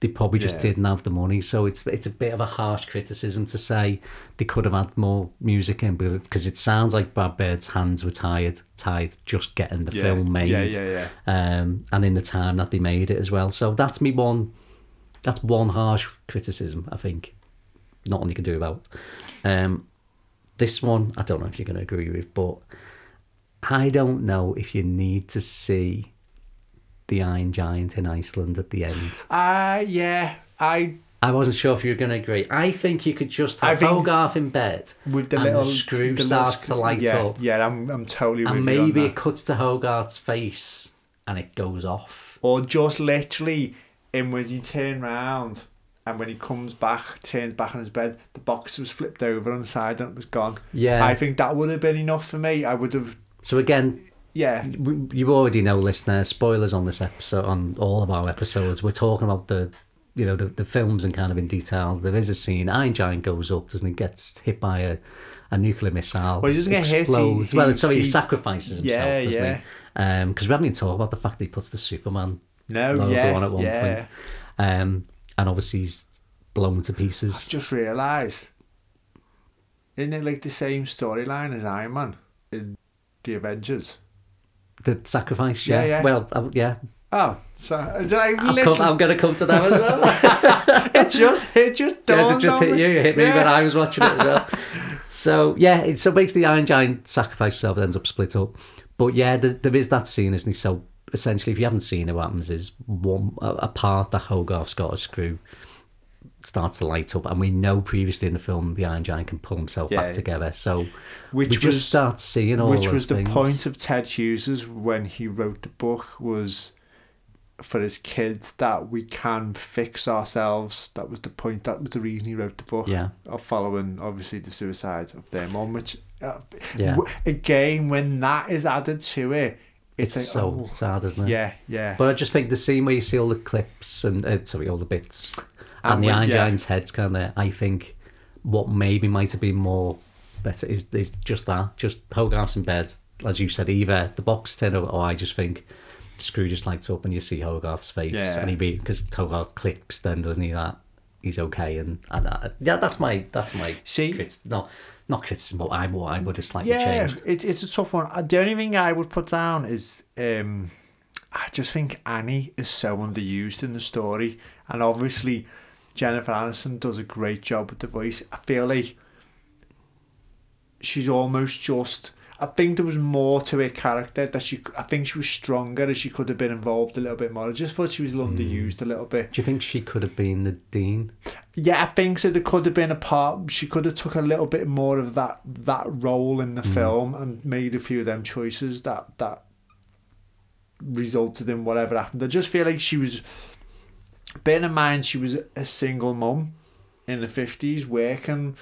Speaker 2: they probably just
Speaker 1: Yeah.
Speaker 2: didn't have the money. So it's it's a bit of a harsh criticism to say they could have had more music in because it sounds like Brad Bird's hands were tired, tied just getting the
Speaker 1: yeah
Speaker 2: film made.
Speaker 1: yeah yeah yeah
Speaker 2: Um, and in the time that they made it as well. So that's me one. That's one harsh criticism I think. Nothing you can do about. Um, this one I don't know if you're going to agree with, but I don't know if you need to see the Iron Giant in Iceland at the end.
Speaker 1: ah yeah I
Speaker 2: I wasn't sure if you were going to agree. I think you could just have Hogarth in bed
Speaker 1: with the little
Speaker 2: the screw
Speaker 1: the
Speaker 2: starts
Speaker 1: sc-
Speaker 2: to light
Speaker 1: yeah,
Speaker 2: up,
Speaker 1: yeah I'm I'm totally
Speaker 2: and maybe it cuts to Hogarth's face and it goes off.
Speaker 1: or just literally in when you turn round and when he comes back turns back on his bed the box was flipped over on the side and it was gone
Speaker 2: Yeah.
Speaker 1: I think that would have been enough for me I would have
Speaker 2: So again,
Speaker 1: yeah
Speaker 2: w- you already know, listener. Spoilers on this episode, on all of our episodes. We're talking about the, you know, the, the films and kind of in detail. There is a scene. Iron Giant goes up, doesn't he? Gets hit by a, a nuclear missile.
Speaker 1: Well, he doesn't get hit, he-
Speaker 2: explodes.
Speaker 1: he-
Speaker 2: well, sorry, he,
Speaker 1: he-
Speaker 2: sacrifices himself,
Speaker 1: Yeah,
Speaker 2: doesn't
Speaker 1: yeah.
Speaker 2: he? Because we haven't even talked about the fact that he puts the Superman
Speaker 1: no
Speaker 2: logo
Speaker 1: yeah
Speaker 2: on at one
Speaker 1: yeah
Speaker 2: point, um, and obviously he's blown to pieces.
Speaker 1: just realised isn't it like the same storyline as Iron Man in the Avengers
Speaker 2: The sacrifice,
Speaker 1: Yeah,
Speaker 2: yeah. Well, uh, yeah.
Speaker 1: oh so did I
Speaker 2: I'm going to come to that as well.
Speaker 1: it just it just
Speaker 2: Does
Speaker 1: dawned
Speaker 2: it just hit
Speaker 1: me.
Speaker 2: you? It hit me
Speaker 1: Yeah.
Speaker 2: when I was watching it as well. so yeah, it, so basically Iron Giant sacrifices himself, ends up split up. But yeah, there, there is that scene, isn't he? So essentially, if you haven't seen it, what happens is one a, a part that Hogarth's got a screw starts to light up, and we know previously in the film the Iron Giant can pull himself
Speaker 1: Yeah.
Speaker 2: back together. So
Speaker 1: Which
Speaker 2: we just
Speaker 1: was-
Speaker 2: start seeing all
Speaker 1: which was the
Speaker 2: things.
Speaker 1: point of Ted Hughes's when he wrote the book was for his kids that we can fix ourselves. That was the point. That was the reason he wrote the book.
Speaker 2: Yeah.
Speaker 1: Of following obviously the suicide of their mum, which uh,
Speaker 2: Yeah.
Speaker 1: w- again when that is added to it, it's,
Speaker 2: It's
Speaker 1: like
Speaker 2: so
Speaker 1: oh,
Speaker 2: sad, isn't it?
Speaker 1: yeah, yeah.
Speaker 2: But I just think the scene where you see all the clips and uh, sorry, all the bits, and, the Iron
Speaker 1: yeah.
Speaker 2: Giant's head's kind of. I think what maybe might have been more better is is just that, just Hogarth's in bed, as you said, either the box tin or, or I just think screw just lights up and you see Hogarth's face
Speaker 1: Yeah.
Speaker 2: and he because Hogarth clicks then doesn't he that he's okay and, and that, yeah that's my that's my
Speaker 1: See-
Speaker 2: criti- no not criticism but I what I would have slightly
Speaker 1: Yeah,
Speaker 2: changed
Speaker 1: it, it's a tough one. Uh, The only thing I would put down is um, I just think Annie is so underused in the story, and obviously Jennifer Aniston does a great job with the voice. I feel like she's almost just. I think there was more to her character that she. I think she was stronger and she could have been involved a little bit more. I just thought she was hmm. underused a little bit.
Speaker 2: do you think she could have been the dean
Speaker 1: Yeah, I think so. There could have been a part. She could have took a little bit more of that that role in the hmm. film and made a few of them choices that that resulted in whatever happened. I just feel like she was. Bearing in mind, she was a single mum in the fifties, working,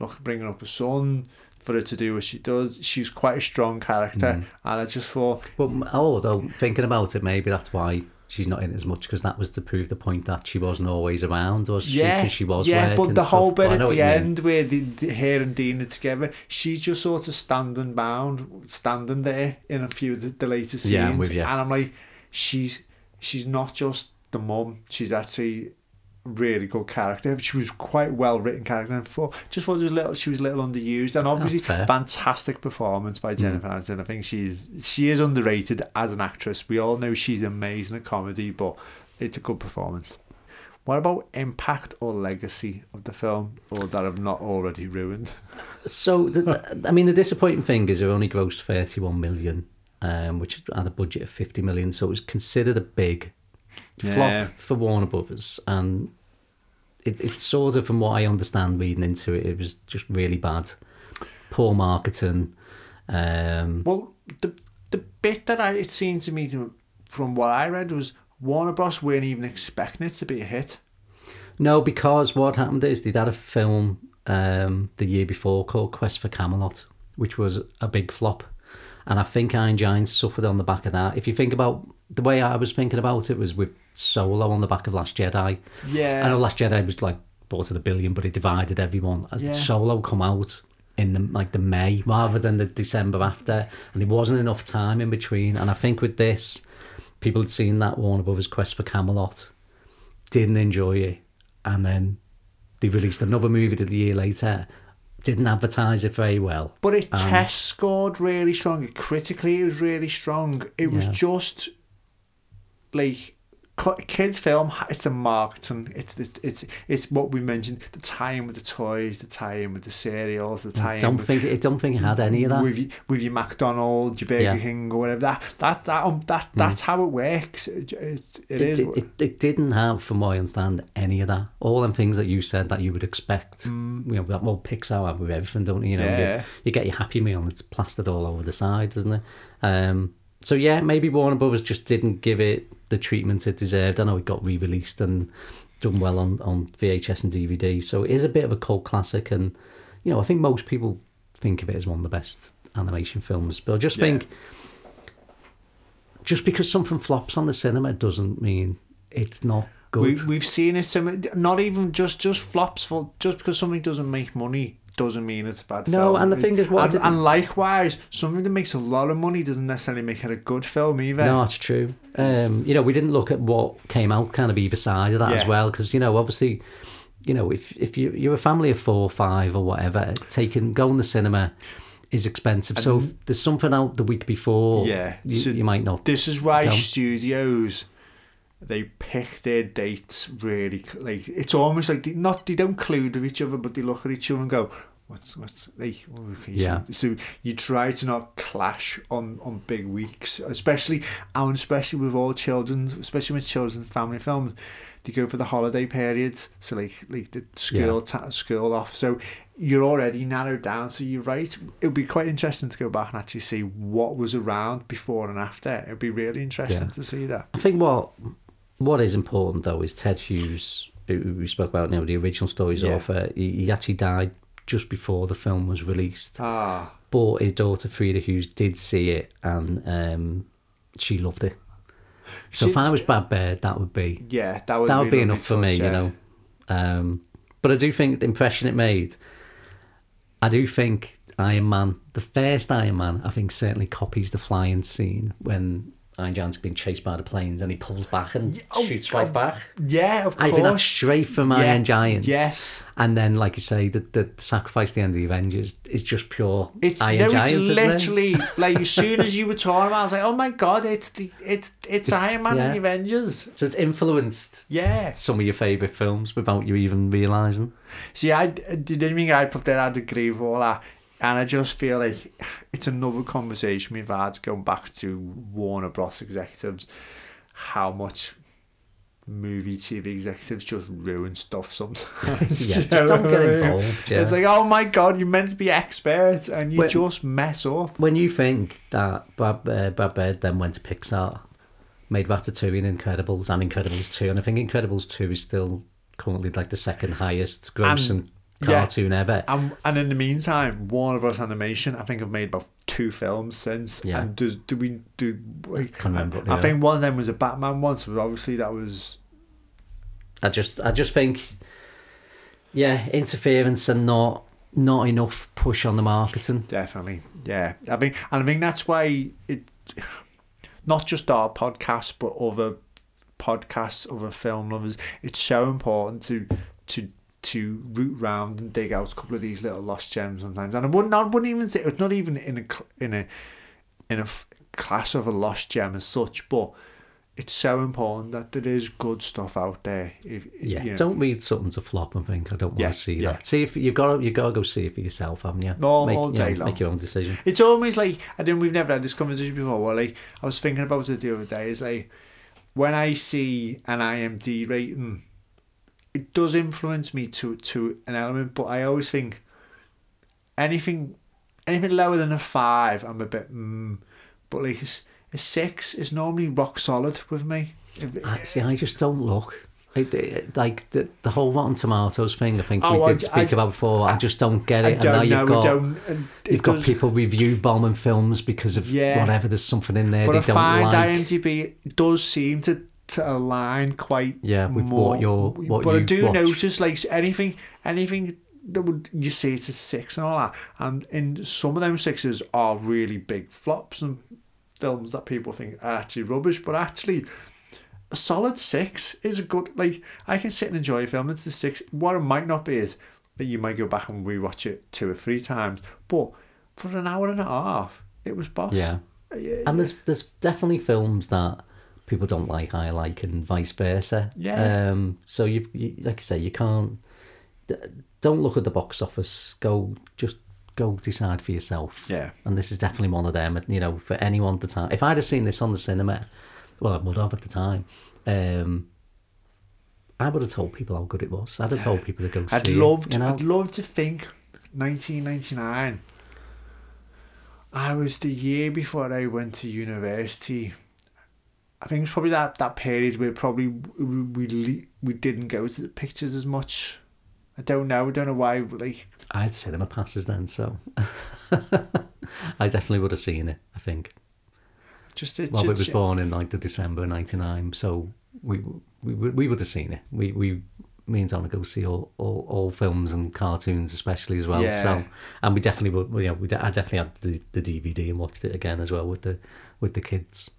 Speaker 1: look, bringing up a son. For her to do what she does, she's quite a strong character, mm. and I just thought,
Speaker 2: But although oh, thinking about it, maybe that's why she's not in as much because that was to prove the point that she wasn't always around, was she?
Speaker 1: Yeah,
Speaker 2: 'Cause she was
Speaker 1: yeah, but the
Speaker 2: stuff.
Speaker 1: whole bit
Speaker 2: I
Speaker 1: at the end where the, the her and Dean are together, she's just sort of standing bound, standing there in a few of the, the later scenes,
Speaker 2: Yeah, I'm with you.
Speaker 1: and I'm like, she's she's not just the mum, she's actually a really good character. She was quite well written character, and for just thought it was little, she was a little underused, and obviously fantastic performance by Jennifer Aniston. I think she she is underrated as an actress. We all know she's amazing at comedy, but it's a good performance. What about impact or legacy of the film, or that have not already ruined?
Speaker 2: So, the, the- I mean, the disappointing thing is it only grossed 31 million, um, which had a budget of 50 million. So it was considered a big
Speaker 1: Yeah.
Speaker 2: flop for Warner Brothers. And it, it sort of, from what I understand reading into it, it was just really bad. Poor marketing. Um,
Speaker 1: Well, the the bit that I, it seemed to me to, from what I read was Warner Bros. weren't even expecting it to be a hit.
Speaker 2: no, because what happened is they'd had a film um, the year before called Quest for Camelot, which was a big flop. And I think Iron Giants suffered on the back of that. If you think about the way I was thinking about it was with Solo on the back of Last Jedi. Yeah. I know Last Jedi was like bought at a billion, but it divided everyone.
Speaker 1: Yeah.
Speaker 2: Solo come out in the like the May rather than the December after, and there wasn't enough time in between. And I think with this, people had seen that Warner Brothers Quest for Camelot, didn't enjoy it, and then they released another movie the year later, didn't advertise it very well.
Speaker 1: but it test scored really strong. Critically, it was really strong. It was just like kids film. It's the marketing. It's it's it's it's what we mentioned. The tie-in with the toys, the tie-in with the cereals, the tie-in.
Speaker 2: Don't
Speaker 1: with,
Speaker 2: think it. Don't think it had any of that.
Speaker 1: with your, with your McDonald's, your Burger
Speaker 2: Yeah.
Speaker 1: King, or whatever. That that that um, that that's how it works. It, it, it is.
Speaker 2: it, it, it didn't have, from what I understand, any of that. All them things that you said that you would expect. You know, that well, Pixar have with everything, don't you? You know,
Speaker 1: Yeah.
Speaker 2: you, you get your Happy Meal and it's plastered all over the side, doesn't it? Um, so yeah, maybe Warner Brothers just didn't give it the treatment it deserved. I know it got re-released and done well on on VHS and DVD, so it is a bit of a cult classic. And you know, I think most people think of it as one of the best animation films. But I just
Speaker 1: Yeah.
Speaker 2: think just because something flops on the cinema doesn't mean it's not good.
Speaker 1: we've seen it. So not even just just flops for just because something doesn't make money doesn't mean it's a bad
Speaker 2: No,
Speaker 1: film.
Speaker 2: and the thing is, what
Speaker 1: and, and likewise, something that makes a lot of money doesn't necessarily make it a good film either.
Speaker 2: No, it's true. Um, you know, we didn't look at what came out kind of either side of that as well, because you know, obviously, you know, if if you you're a family of four, or five, or whatever, taking going to the cinema is expensive. so if there's something out the week before,
Speaker 1: Yeah,
Speaker 2: you,
Speaker 1: so
Speaker 2: you might not.
Speaker 1: This is why
Speaker 2: No.
Speaker 1: studios they pick their dates really like it's almost like they, not they don't collude with each other, but they look at each other and go, "What's what's like?" Okay,
Speaker 2: Yeah.
Speaker 1: So, so you try to not clash on on big weeks, especially and especially with all children, especially with children's family films. They go for the holiday periods, so like like the school ta- school off. So you're already narrowed down. So you're right. It would be quite interesting to go back and actually see what was around before and after. It would be really interesting
Speaker 2: Yeah.
Speaker 1: to see that.
Speaker 2: I think what what is important though is Ted Hughes, who we spoke about now, the original stories
Speaker 1: Yeah.
Speaker 2: author. He, he actually died just before the film was released.
Speaker 1: Ah,
Speaker 2: But his daughter Frieda Hughes did see it and um, she loved it. So
Speaker 1: She-
Speaker 2: if I was Brad Bird, that would be
Speaker 1: yeah, that would
Speaker 2: that would be
Speaker 1: lovely
Speaker 2: enough for me, you know. Um, but I do think the impression it made. I do think Iron Man, the first Iron Man, I think certainly copies the flying scene when Iron Giant's being chased by the planes and he pulls back and
Speaker 1: oh,
Speaker 2: shoots right back.
Speaker 1: Yeah, of course.
Speaker 2: I think that's straight from
Speaker 1: Yeah,
Speaker 2: Iron Giant.
Speaker 1: yes.
Speaker 2: And then, like you say, the, the sacrifice at the end of the Avengers is just pure
Speaker 1: It's
Speaker 2: Iron
Speaker 1: no,
Speaker 2: Giant.
Speaker 1: it's
Speaker 2: isn't it?
Speaker 1: literally like as soon as you were talking about, it, I was like, oh my god, it's the it's it's Iron Man
Speaker 2: Yeah.
Speaker 1: and the Avengers.
Speaker 2: So it's influenced
Speaker 1: Yeah.
Speaker 2: some of your favourite films without you even realising.
Speaker 1: See, I didn't think I'd put that. I'd agree with all that, and I just feel like it's another conversation we've had going back to Warner Bros. executives, how much movie TV executives just ruin stuff sometimes.
Speaker 2: Yeah, just don't get involved. Yeah.
Speaker 1: It's like, oh my god, you're meant to be experts, and you
Speaker 2: Well-
Speaker 1: just mess up.
Speaker 2: when you think that Brad, uh, Brad Bird then went to Pixar, made Ratatouille and Incredibles and Incredibles 2, and I think Incredibles 2 is still currently like the second highest grossing
Speaker 1: yeah.
Speaker 2: cartoon ever.
Speaker 1: And, and in the meantime, Warner Bros. Animation, I think, have made about two films since.
Speaker 2: Yeah.
Speaker 1: And does do we do? Like,
Speaker 2: Can't remember,
Speaker 1: I
Speaker 2: yeah.
Speaker 1: think one of them was a Batman one, so obviously that was
Speaker 2: I just I just think yeah, interference and not not enough push on the marketing.
Speaker 1: definitely yeah. I think, and I think that's why it, not just our podcast, but other podcasts, other film lovers. It's so important to to to root round and dig out a couple of these little lost gems sometimes. And I wouldn't, I wouldn't even say it's not even in a in a in a f- class of a lost gem as such, but it's so important that there is good stuff out there. If
Speaker 2: Yeah,
Speaker 1: you know.
Speaker 2: don't read something to flop and think I don't want
Speaker 1: Yeah,
Speaker 2: to see
Speaker 1: yeah.
Speaker 2: that. See if you've got to, you got to go see it for yourself, haven't you?
Speaker 1: All-
Speaker 2: make,
Speaker 1: all
Speaker 2: you
Speaker 1: day
Speaker 2: know,
Speaker 1: long.
Speaker 2: Make your own decision.
Speaker 1: It's almost like I think we've never had this conversation before. Well, like I was thinking about it the other day. Is like when I see an IMD rating, it does influence me to to an element. But I always think anything anything lower than a five, I'm a bit. Mm, but like a, six is normally rock solid with me.
Speaker 2: I, see, I just don't look. Like the, like the, the whole Rotten Tomatoes thing, I think
Speaker 1: Oh,
Speaker 2: we
Speaker 1: I-
Speaker 2: did speak
Speaker 1: I-
Speaker 2: about before. I, just don't get
Speaker 1: I
Speaker 2: it. and now
Speaker 1: don't
Speaker 2: you've
Speaker 1: know.
Speaker 2: got
Speaker 1: don't.
Speaker 2: you've got
Speaker 1: does-
Speaker 2: people review bombing films because of
Speaker 1: Yeah.
Speaker 2: whatever. There's something in there
Speaker 1: But
Speaker 2: they
Speaker 1: I
Speaker 2: don't
Speaker 1: find
Speaker 2: like.
Speaker 1: IMDb does seem to, to align quite
Speaker 2: Yeah, with
Speaker 1: more,
Speaker 2: what you're- what
Speaker 1: but I do
Speaker 2: watch.
Speaker 1: notice like anything anything that would you say it's a six and all that and in some of them sixes are really big flops and films that people think are actually rubbish but actually a solid six is a good like I can sit and enjoy a film it's a six what it might not be is that you might go back and rewatch it two or three times but for an hour and a half it was boss
Speaker 2: Yeah. And there's there's definitely films that people don't like, I like, and vice versa.
Speaker 1: Yeah.
Speaker 2: Um. So you, you like I say, you can't. Don't look at the box office. Go just go decide for yourself.
Speaker 1: Yeah.
Speaker 2: And this is definitely one of them. And you know, for anyone at the time, if I'd have seen this on the cinema, well, I would have at the time. Um. I would have told people how good it was. I'd have told people to go see.
Speaker 1: I'd
Speaker 2: see
Speaker 1: love
Speaker 2: it.
Speaker 1: to,
Speaker 2: You know?
Speaker 1: I'd love to think 1999 I was the year before I went to university I think it's probably that, that period where probably we we, we didn't go to the pictures as much I don't know I don't know why like
Speaker 2: I had cinema passes then, so I definitely would have seen it. I think.
Speaker 1: just it,
Speaker 2: Well, we
Speaker 1: just-
Speaker 2: was born in like the December '99, so we we we would have seen it. We we me and Donna go see all, all, all films and cartoons, especially as well.
Speaker 1: Yeah.
Speaker 2: So, and we definitely would. You know, we I definitely had the, the DVD and watched it again as well with the with the kids.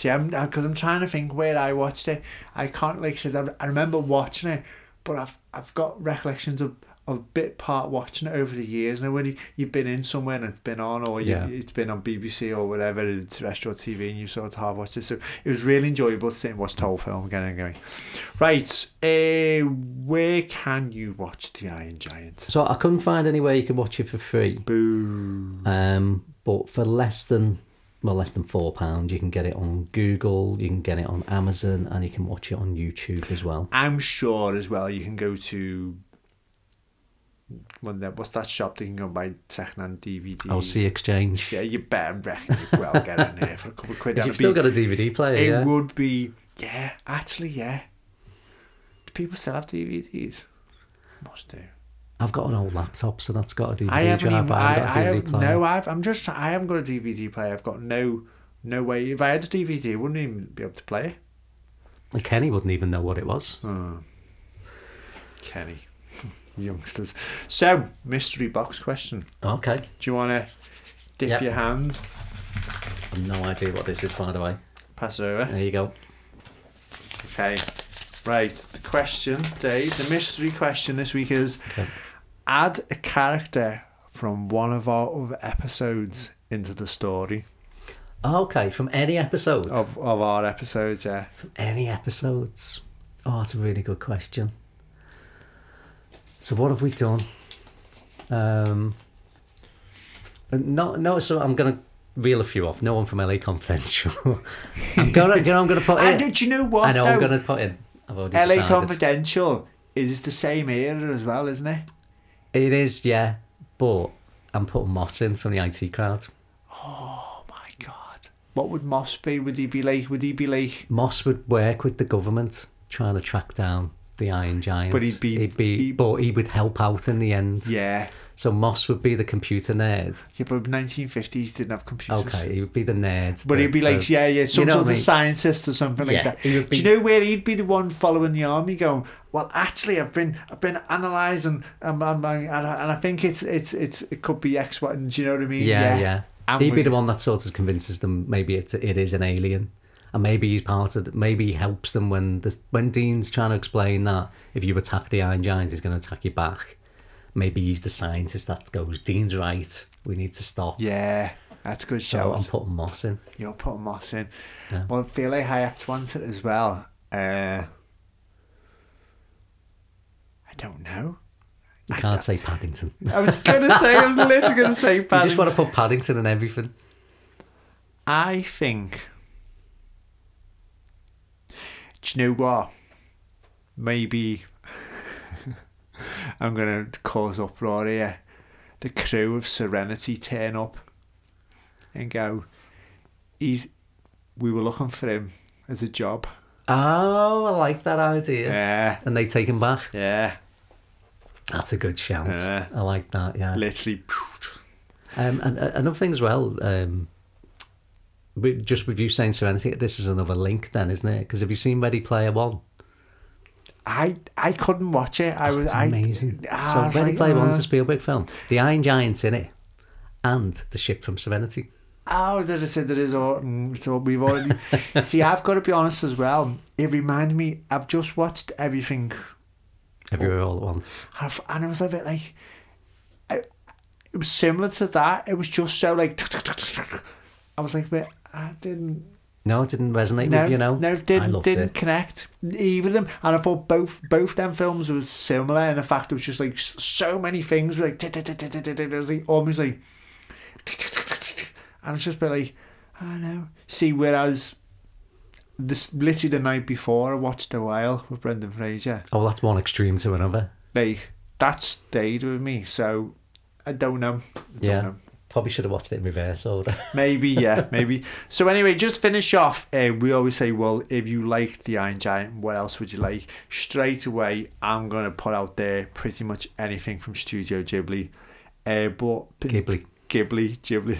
Speaker 1: See, I'm because I'm trying to think where I watched it. I can't like says I, I remember watching it, but I've I've got recollections of of bit part watching it over the years. Now when you, you've been in somewhere and it's been on, or you,
Speaker 2: Yeah.
Speaker 1: it's been on BBC or whatever terrestrial TV, and you sort of have watched it. So it was really enjoyable to sit and watch the whole film again and going. Right, uh, where can you watch the Iron Giant?
Speaker 2: So I couldn't find anywhere you could watch it for free.
Speaker 1: Boo.
Speaker 2: Um, but for less than well, less than four pound, you can get it on Google, you can get it on Amazon, and you can watch it on YouTube as well.
Speaker 1: I'm sure as well you can go to. What's that shop that you can go and buy second-hand DVD?
Speaker 2: Oh, See exchange.
Speaker 1: Yeah, you better reckon you well get in there for a couple of quid.
Speaker 2: You've still
Speaker 1: be-
Speaker 2: got a DVD player,
Speaker 1: it
Speaker 2: yeah.
Speaker 1: would be, yeah, actually, yeah. Do people still have DVDs? Must do.
Speaker 2: I've got an old laptop, so that's got a DVD
Speaker 1: I haven't
Speaker 2: drive,
Speaker 1: even. I,
Speaker 2: I've got a
Speaker 1: I
Speaker 2: DVD
Speaker 1: have
Speaker 2: player.
Speaker 1: no. I've. I'm just. I haven't got a DVD player. I've got no. No way. If I had a DVD, I wouldn't even be able to play it.
Speaker 2: Like Kenny wouldn't even know what it was.
Speaker 1: Oh. Kenny. youngsters. So, mystery box question.
Speaker 2: Okay.
Speaker 1: Do you want to dip
Speaker 2: Yep.
Speaker 1: your hand?
Speaker 2: I've no idea what this is, by the way.
Speaker 1: Pass it over.
Speaker 2: There you go.
Speaker 1: Okay. Right. The question, Dave, the mystery question this week is
Speaker 2: Okay.
Speaker 1: Add a character from one of our other episodes into the story
Speaker 2: Okay, from any episode.
Speaker 1: of, of our episodes, yeah.
Speaker 2: From Any episodes? Oh, that's a really good question. So what have we done? Um, no, no. So I'm gonna reel a few off. No one from LA Confidential. I'm gonna, you know, I'm gonna put in.
Speaker 1: And did you know what?
Speaker 2: I know.
Speaker 1: though?
Speaker 2: I'm gonna put in. I've already
Speaker 1: LA
Speaker 2: decided.
Speaker 1: Confidential is the same era as well, isn't it?
Speaker 2: It is, yeah. But I'm putting Moss in from the IT crowd.
Speaker 1: Oh my god. What would Moss be? Would he be like would he be like
Speaker 2: Moss would work with the government trying to track down the Iron Giant.
Speaker 1: But he'd be-
Speaker 2: he'd be,
Speaker 1: he-
Speaker 2: but he would help out in the end.
Speaker 1: Yeah.
Speaker 2: So Moss would be the computer nerd.
Speaker 1: Yeah, but nineteen fifties didn't have computers.
Speaker 2: Okay, he would be the nerd.
Speaker 1: But
Speaker 2: the-
Speaker 1: he'd be like,
Speaker 2: the-
Speaker 1: yeah, yeah, some
Speaker 2: know
Speaker 1: sort
Speaker 2: what I
Speaker 1: of
Speaker 2: mean?
Speaker 1: scientist or something like that.
Speaker 2: he would
Speaker 1: Do you know where he'd be the one following the army, going, "Well, actually, I've been, I've been analysing, um, um, um, and, I, and I think it's, it's, it's, it could be X, Y, and do you know what I mean?
Speaker 2: Yeah, yeah.
Speaker 1: And
Speaker 2: He'd be the one that sort of convinces them maybe it, it is an alien, and maybe he's part of. The, maybe he helps them when the, when Dean's trying to explain that if you attack the Iron Giant, he's going to attack you back. Maybe he's the scientist that goes, Dean's right. We need to stop.
Speaker 1: Yeah, that's a good
Speaker 2: So
Speaker 1: show.
Speaker 2: I'm putting Moss in.
Speaker 1: You're putting Moss in.
Speaker 2: Yeah.
Speaker 1: Well, I feel like I have to answer it as well. Uh, I don't know.
Speaker 2: You can't say Paddington.
Speaker 1: I was gonna say, I was literally gonna say. Paddington.
Speaker 2: You just want to put Paddington in everything.
Speaker 1: I think. Do you know what? Maybe I'm gonna cause uproar here. The crew of Serenity turn up and go. He's. We were looking for him as a job.
Speaker 2: Oh, I like that idea.
Speaker 1: Yeah,
Speaker 2: And they take him back.
Speaker 1: yeah.
Speaker 2: That's a good shout.
Speaker 1: Yeah.
Speaker 2: I like that. Yeah.
Speaker 1: Literally.
Speaker 2: Um, and uh, another thing as well, um, just with you saying Serenity, this is another link then, isn't it? Because have you seen Ready Player One?
Speaker 1: I I couldn't watch it. I was
Speaker 2: It's amazing.
Speaker 1: Ah, I
Speaker 2: so
Speaker 1: was
Speaker 2: Ready
Speaker 1: like,
Speaker 2: Player One's
Speaker 1: uh,
Speaker 2: a Spielberg film. The Iron Giant's in it, and the ship from Serenity.
Speaker 1: Oh, that I said there is all. So we've already. see, I've got to be honest as well. It reminded me. I've just watched everything,
Speaker 2: Everywhere all at once.
Speaker 1: and I- and I was a bit like, I, it was similar to that. It was just so like. I was like, but I didn't.
Speaker 2: No, it didn't resonate
Speaker 1: No,
Speaker 2: with you. No,
Speaker 1: no, didn't didn't
Speaker 2: it.
Speaker 1: connect either of them. And I thought both both them films were similar in the fact it was just like so many things were like it was like almost like and it's just been like I don't know. See, whereas this literally the night before I watched a Whale with Brendan Fraser,
Speaker 2: Oh, that's one extreme to another.
Speaker 1: like that stayed with me. So I don't know. I don't
Speaker 2: Yeah.
Speaker 1: know.
Speaker 2: Probably should have watched it in reverse order.
Speaker 1: Maybe, yeah, maybe. So anyway, just finish off. Uh, we always say, well, if you liked the Iron Giant, what else would you like? Straight away, I'm gonna put out there pretty much anything from Studio Ghibli. Uh, but
Speaker 2: Ghibli.
Speaker 1: Ghibli, Ghibli,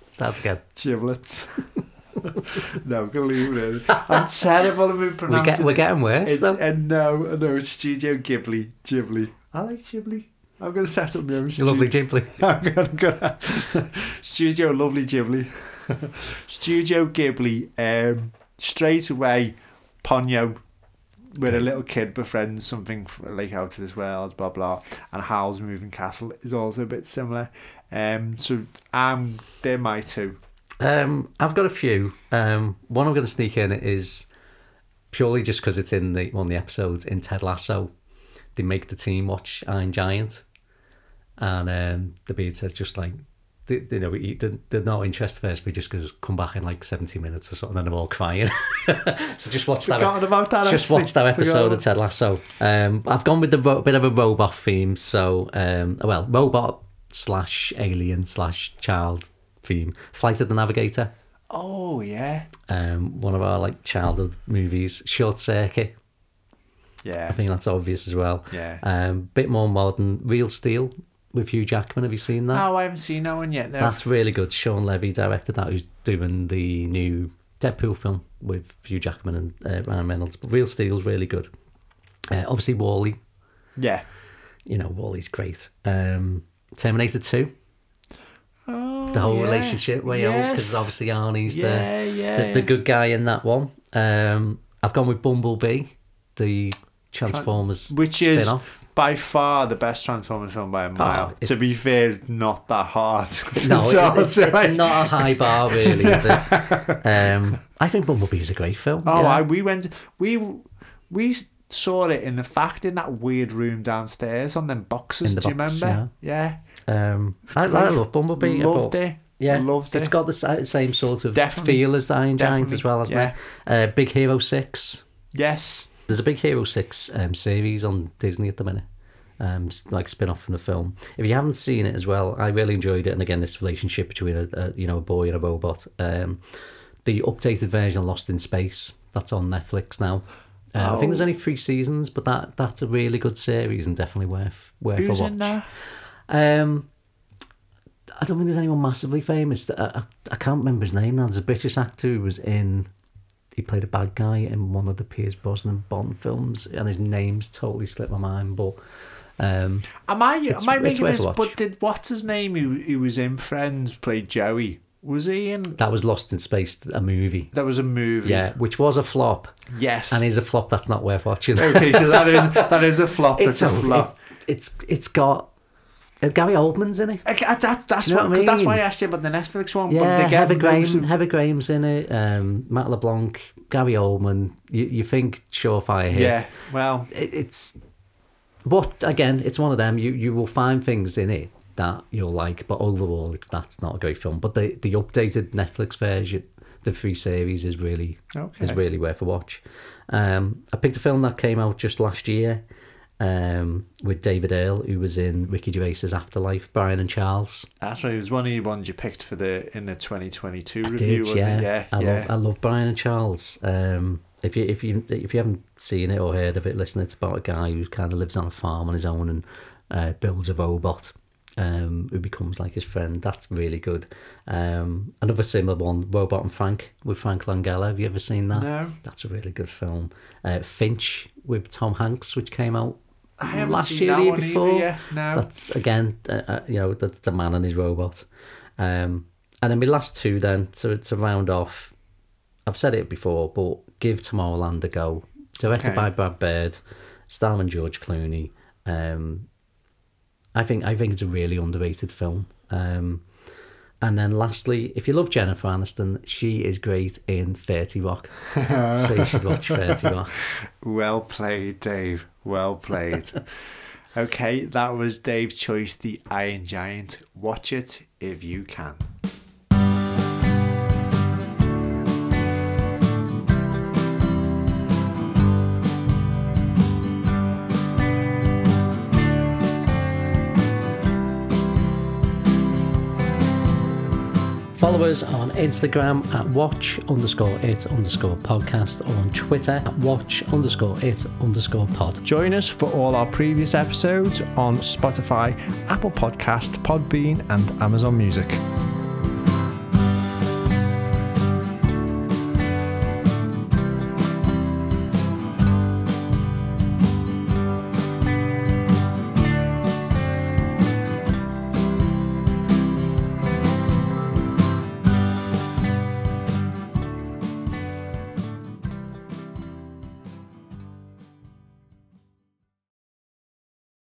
Speaker 2: Start again.
Speaker 1: giblets. no, I'm gonna leave it. in. I'm terrible at
Speaker 2: We
Speaker 1: pronouncing.
Speaker 2: get, we're getting worse
Speaker 1: It's,
Speaker 2: though.
Speaker 1: uh, no, no, it's Studio Ghibli, Ghibli. I like Ghibli. I'm gonna set up my own studio.
Speaker 2: Lovely Ghibli.
Speaker 1: I'm gonna, gonna Studio Lovely Ghibli. Studio Ghibli. Um, straight away, Ponyo, where a little kid befriends something like out of this world, blah blah. And Howl's Moving Castle is also a bit similar. Um, so um, they're my two.
Speaker 2: Um, I've got a few. Um, one I'm going to sneak in is purely just because it's in the one of the episodes in Ted Lasso. They make the team watch Iron Giant, and um, the beard says just like they, they know we- they're, they're not interested first, but just goes come back in like seventy minutes or something, and they're all crying. so just watch that.
Speaker 1: Forgotten about that.
Speaker 2: Just
Speaker 1: actually.
Speaker 2: watch that episode of Ted Lasso. Um, I've gone with the ro- bit of a robot theme, so um, well, robot slash alien slash child theme. Flight of the Navigator,
Speaker 1: Oh yeah,
Speaker 2: um, one of our like childhood movies. Short Circuit, I think that's obvious as well.
Speaker 1: yeah.
Speaker 2: Um, bit more modern. Real Steel with Hugh Jackman. Have you seen that?
Speaker 1: Oh, I haven't seen that one yet. No.
Speaker 2: That's really good. Shawn Levy directed that, who's doing the new Deadpool film with Hugh Jackman and uh, Ryan Reynolds. But Real Steel's really good. Uh, obviously, WALL-E.
Speaker 1: Yeah.
Speaker 2: You know, WALL-E's great. Um, Terminator 2,
Speaker 1: Oh,
Speaker 2: the whole
Speaker 1: yeah.
Speaker 2: relationship way out, because obviously Arnie's
Speaker 1: Yeah,
Speaker 2: the,
Speaker 1: yeah.
Speaker 2: the, the good guy in that one. Um, I've gone with Bumblebee, the Transformers
Speaker 1: Which is
Speaker 2: spin-off.
Speaker 1: by far the best Transformers film by a mile.
Speaker 2: Oh, it's-
Speaker 1: to be fair, not that hard.
Speaker 2: No, it- it's,
Speaker 1: so
Speaker 2: it's not a high bar, really, is it? Um, I think Bumblebee is a great film.
Speaker 1: Oh,
Speaker 2: yeah.
Speaker 1: I, we went. We we saw it in the fact in that weird room downstairs on them boxes.
Speaker 2: In the
Speaker 1: do you
Speaker 2: box,
Speaker 1: remember? Yeah,
Speaker 2: Um, I, I love Bumblebee. I
Speaker 1: loved
Speaker 2: thought-
Speaker 1: it.
Speaker 2: Yeah,
Speaker 1: loved
Speaker 2: It's
Speaker 1: It's
Speaker 2: got the si- same sort of
Speaker 1: Definitely.
Speaker 2: feel as the Iron Giant
Speaker 1: Definitely,
Speaker 2: as well, hasn't it? Uh, Big Hero Six.
Speaker 1: yes.
Speaker 2: There's a Big Hero Six um, series on Disney at the minute, um, like spin off from the film. If you haven't seen it as well, I really enjoyed it. And again, this relationship between a, a you know a boy and a robot. Um, the updated version of Lost in Space that's on Netflix now. Uh, I think there's
Speaker 1: Oh.
Speaker 2: only three seasons, but that that's a really good series and definitely worth worth
Speaker 1: Who's
Speaker 2: a watch.
Speaker 1: in there?
Speaker 2: Um, I don't think there's anyone massively famous. I, I, I can't remember his name now. There's a British actor who was in. He played a bad guy in one of the Pierce Brosnan Bond films, and his name's totally slipped my mind. But um,
Speaker 1: Am I? Am I making this? But did what's his name? Who who was in Friends? Played Joey. Was he in?
Speaker 2: that was Lost in Space, a movie.
Speaker 1: That was a movie.
Speaker 2: Yeah, which was a flop,
Speaker 1: Yes.
Speaker 2: and is a flop that's not worth watching.
Speaker 1: okay, so that is that is a flop.
Speaker 2: it's
Speaker 1: That's a flop.
Speaker 2: It's, it's it's got uh, Gary Oldman's in it.
Speaker 1: Okay, that, that's
Speaker 2: you know
Speaker 1: what,
Speaker 2: what I
Speaker 1: 'cause that's why I asked you about the Netflix one.
Speaker 2: Yeah,
Speaker 1: but
Speaker 2: Heather Graham, Heather Graham's in it. Um, Matt LeBlanc, Gary Oldman. You you think surefire hit?
Speaker 1: Yeah. Well,
Speaker 2: it, it's but again it's one of them you you will find things in it that you'll like but overall it's that's not a great film but the the updated netflix version the free series is really
Speaker 1: Okay.
Speaker 2: is really worth a watch um i picked a film that came out just last year um with david earl who was in ricky gervais's afterlife brian and charles
Speaker 1: that's right. It was one of the ones you picked for the in the 2022
Speaker 2: I
Speaker 1: review,
Speaker 2: did,
Speaker 1: wasn't
Speaker 2: yeah.
Speaker 1: it? Yeah.
Speaker 2: I
Speaker 1: yeah.
Speaker 2: love I love Brian and Charles. Um, if you if you if you haven't seen it or heard of it, listen. It's about a guy who kind of lives on a farm on his own and uh, builds a robot. Um, who becomes like his friend. That's really good. Um, another similar one, Robot and Frank with Frank Langella. Have you ever seen that?
Speaker 1: No.
Speaker 2: That's a really good film. Uh, Finch with Tom Hanks, which came out last
Speaker 1: seen
Speaker 2: year, year before.
Speaker 1: either. Yeah. No.
Speaker 2: That's again, uh, uh, you know, that's the man and his robot. Um, and then my last two, then to to round off, I've said it before, but give Tomorrowland a go. Directed
Speaker 1: Okay.
Speaker 2: by Brad Bird, starring George Clooney. Um, I think I think it's a really underrated film. Um, and then lastly, if you love Jennifer Aniston, she is great in Thirty Rock. so you should watch Thirty Rock.
Speaker 1: Well played, Dave. Well played. okay, that was Dave's choice, The Iron Giant. Watch it if you can.
Speaker 2: Follow us on Instagram at watch underscore it underscore podcast or on Twitter at watch underscore it underscore pod.
Speaker 1: Join us for all our previous episodes on Spotify, Apple Podcast, Podbean, and Amazon Music.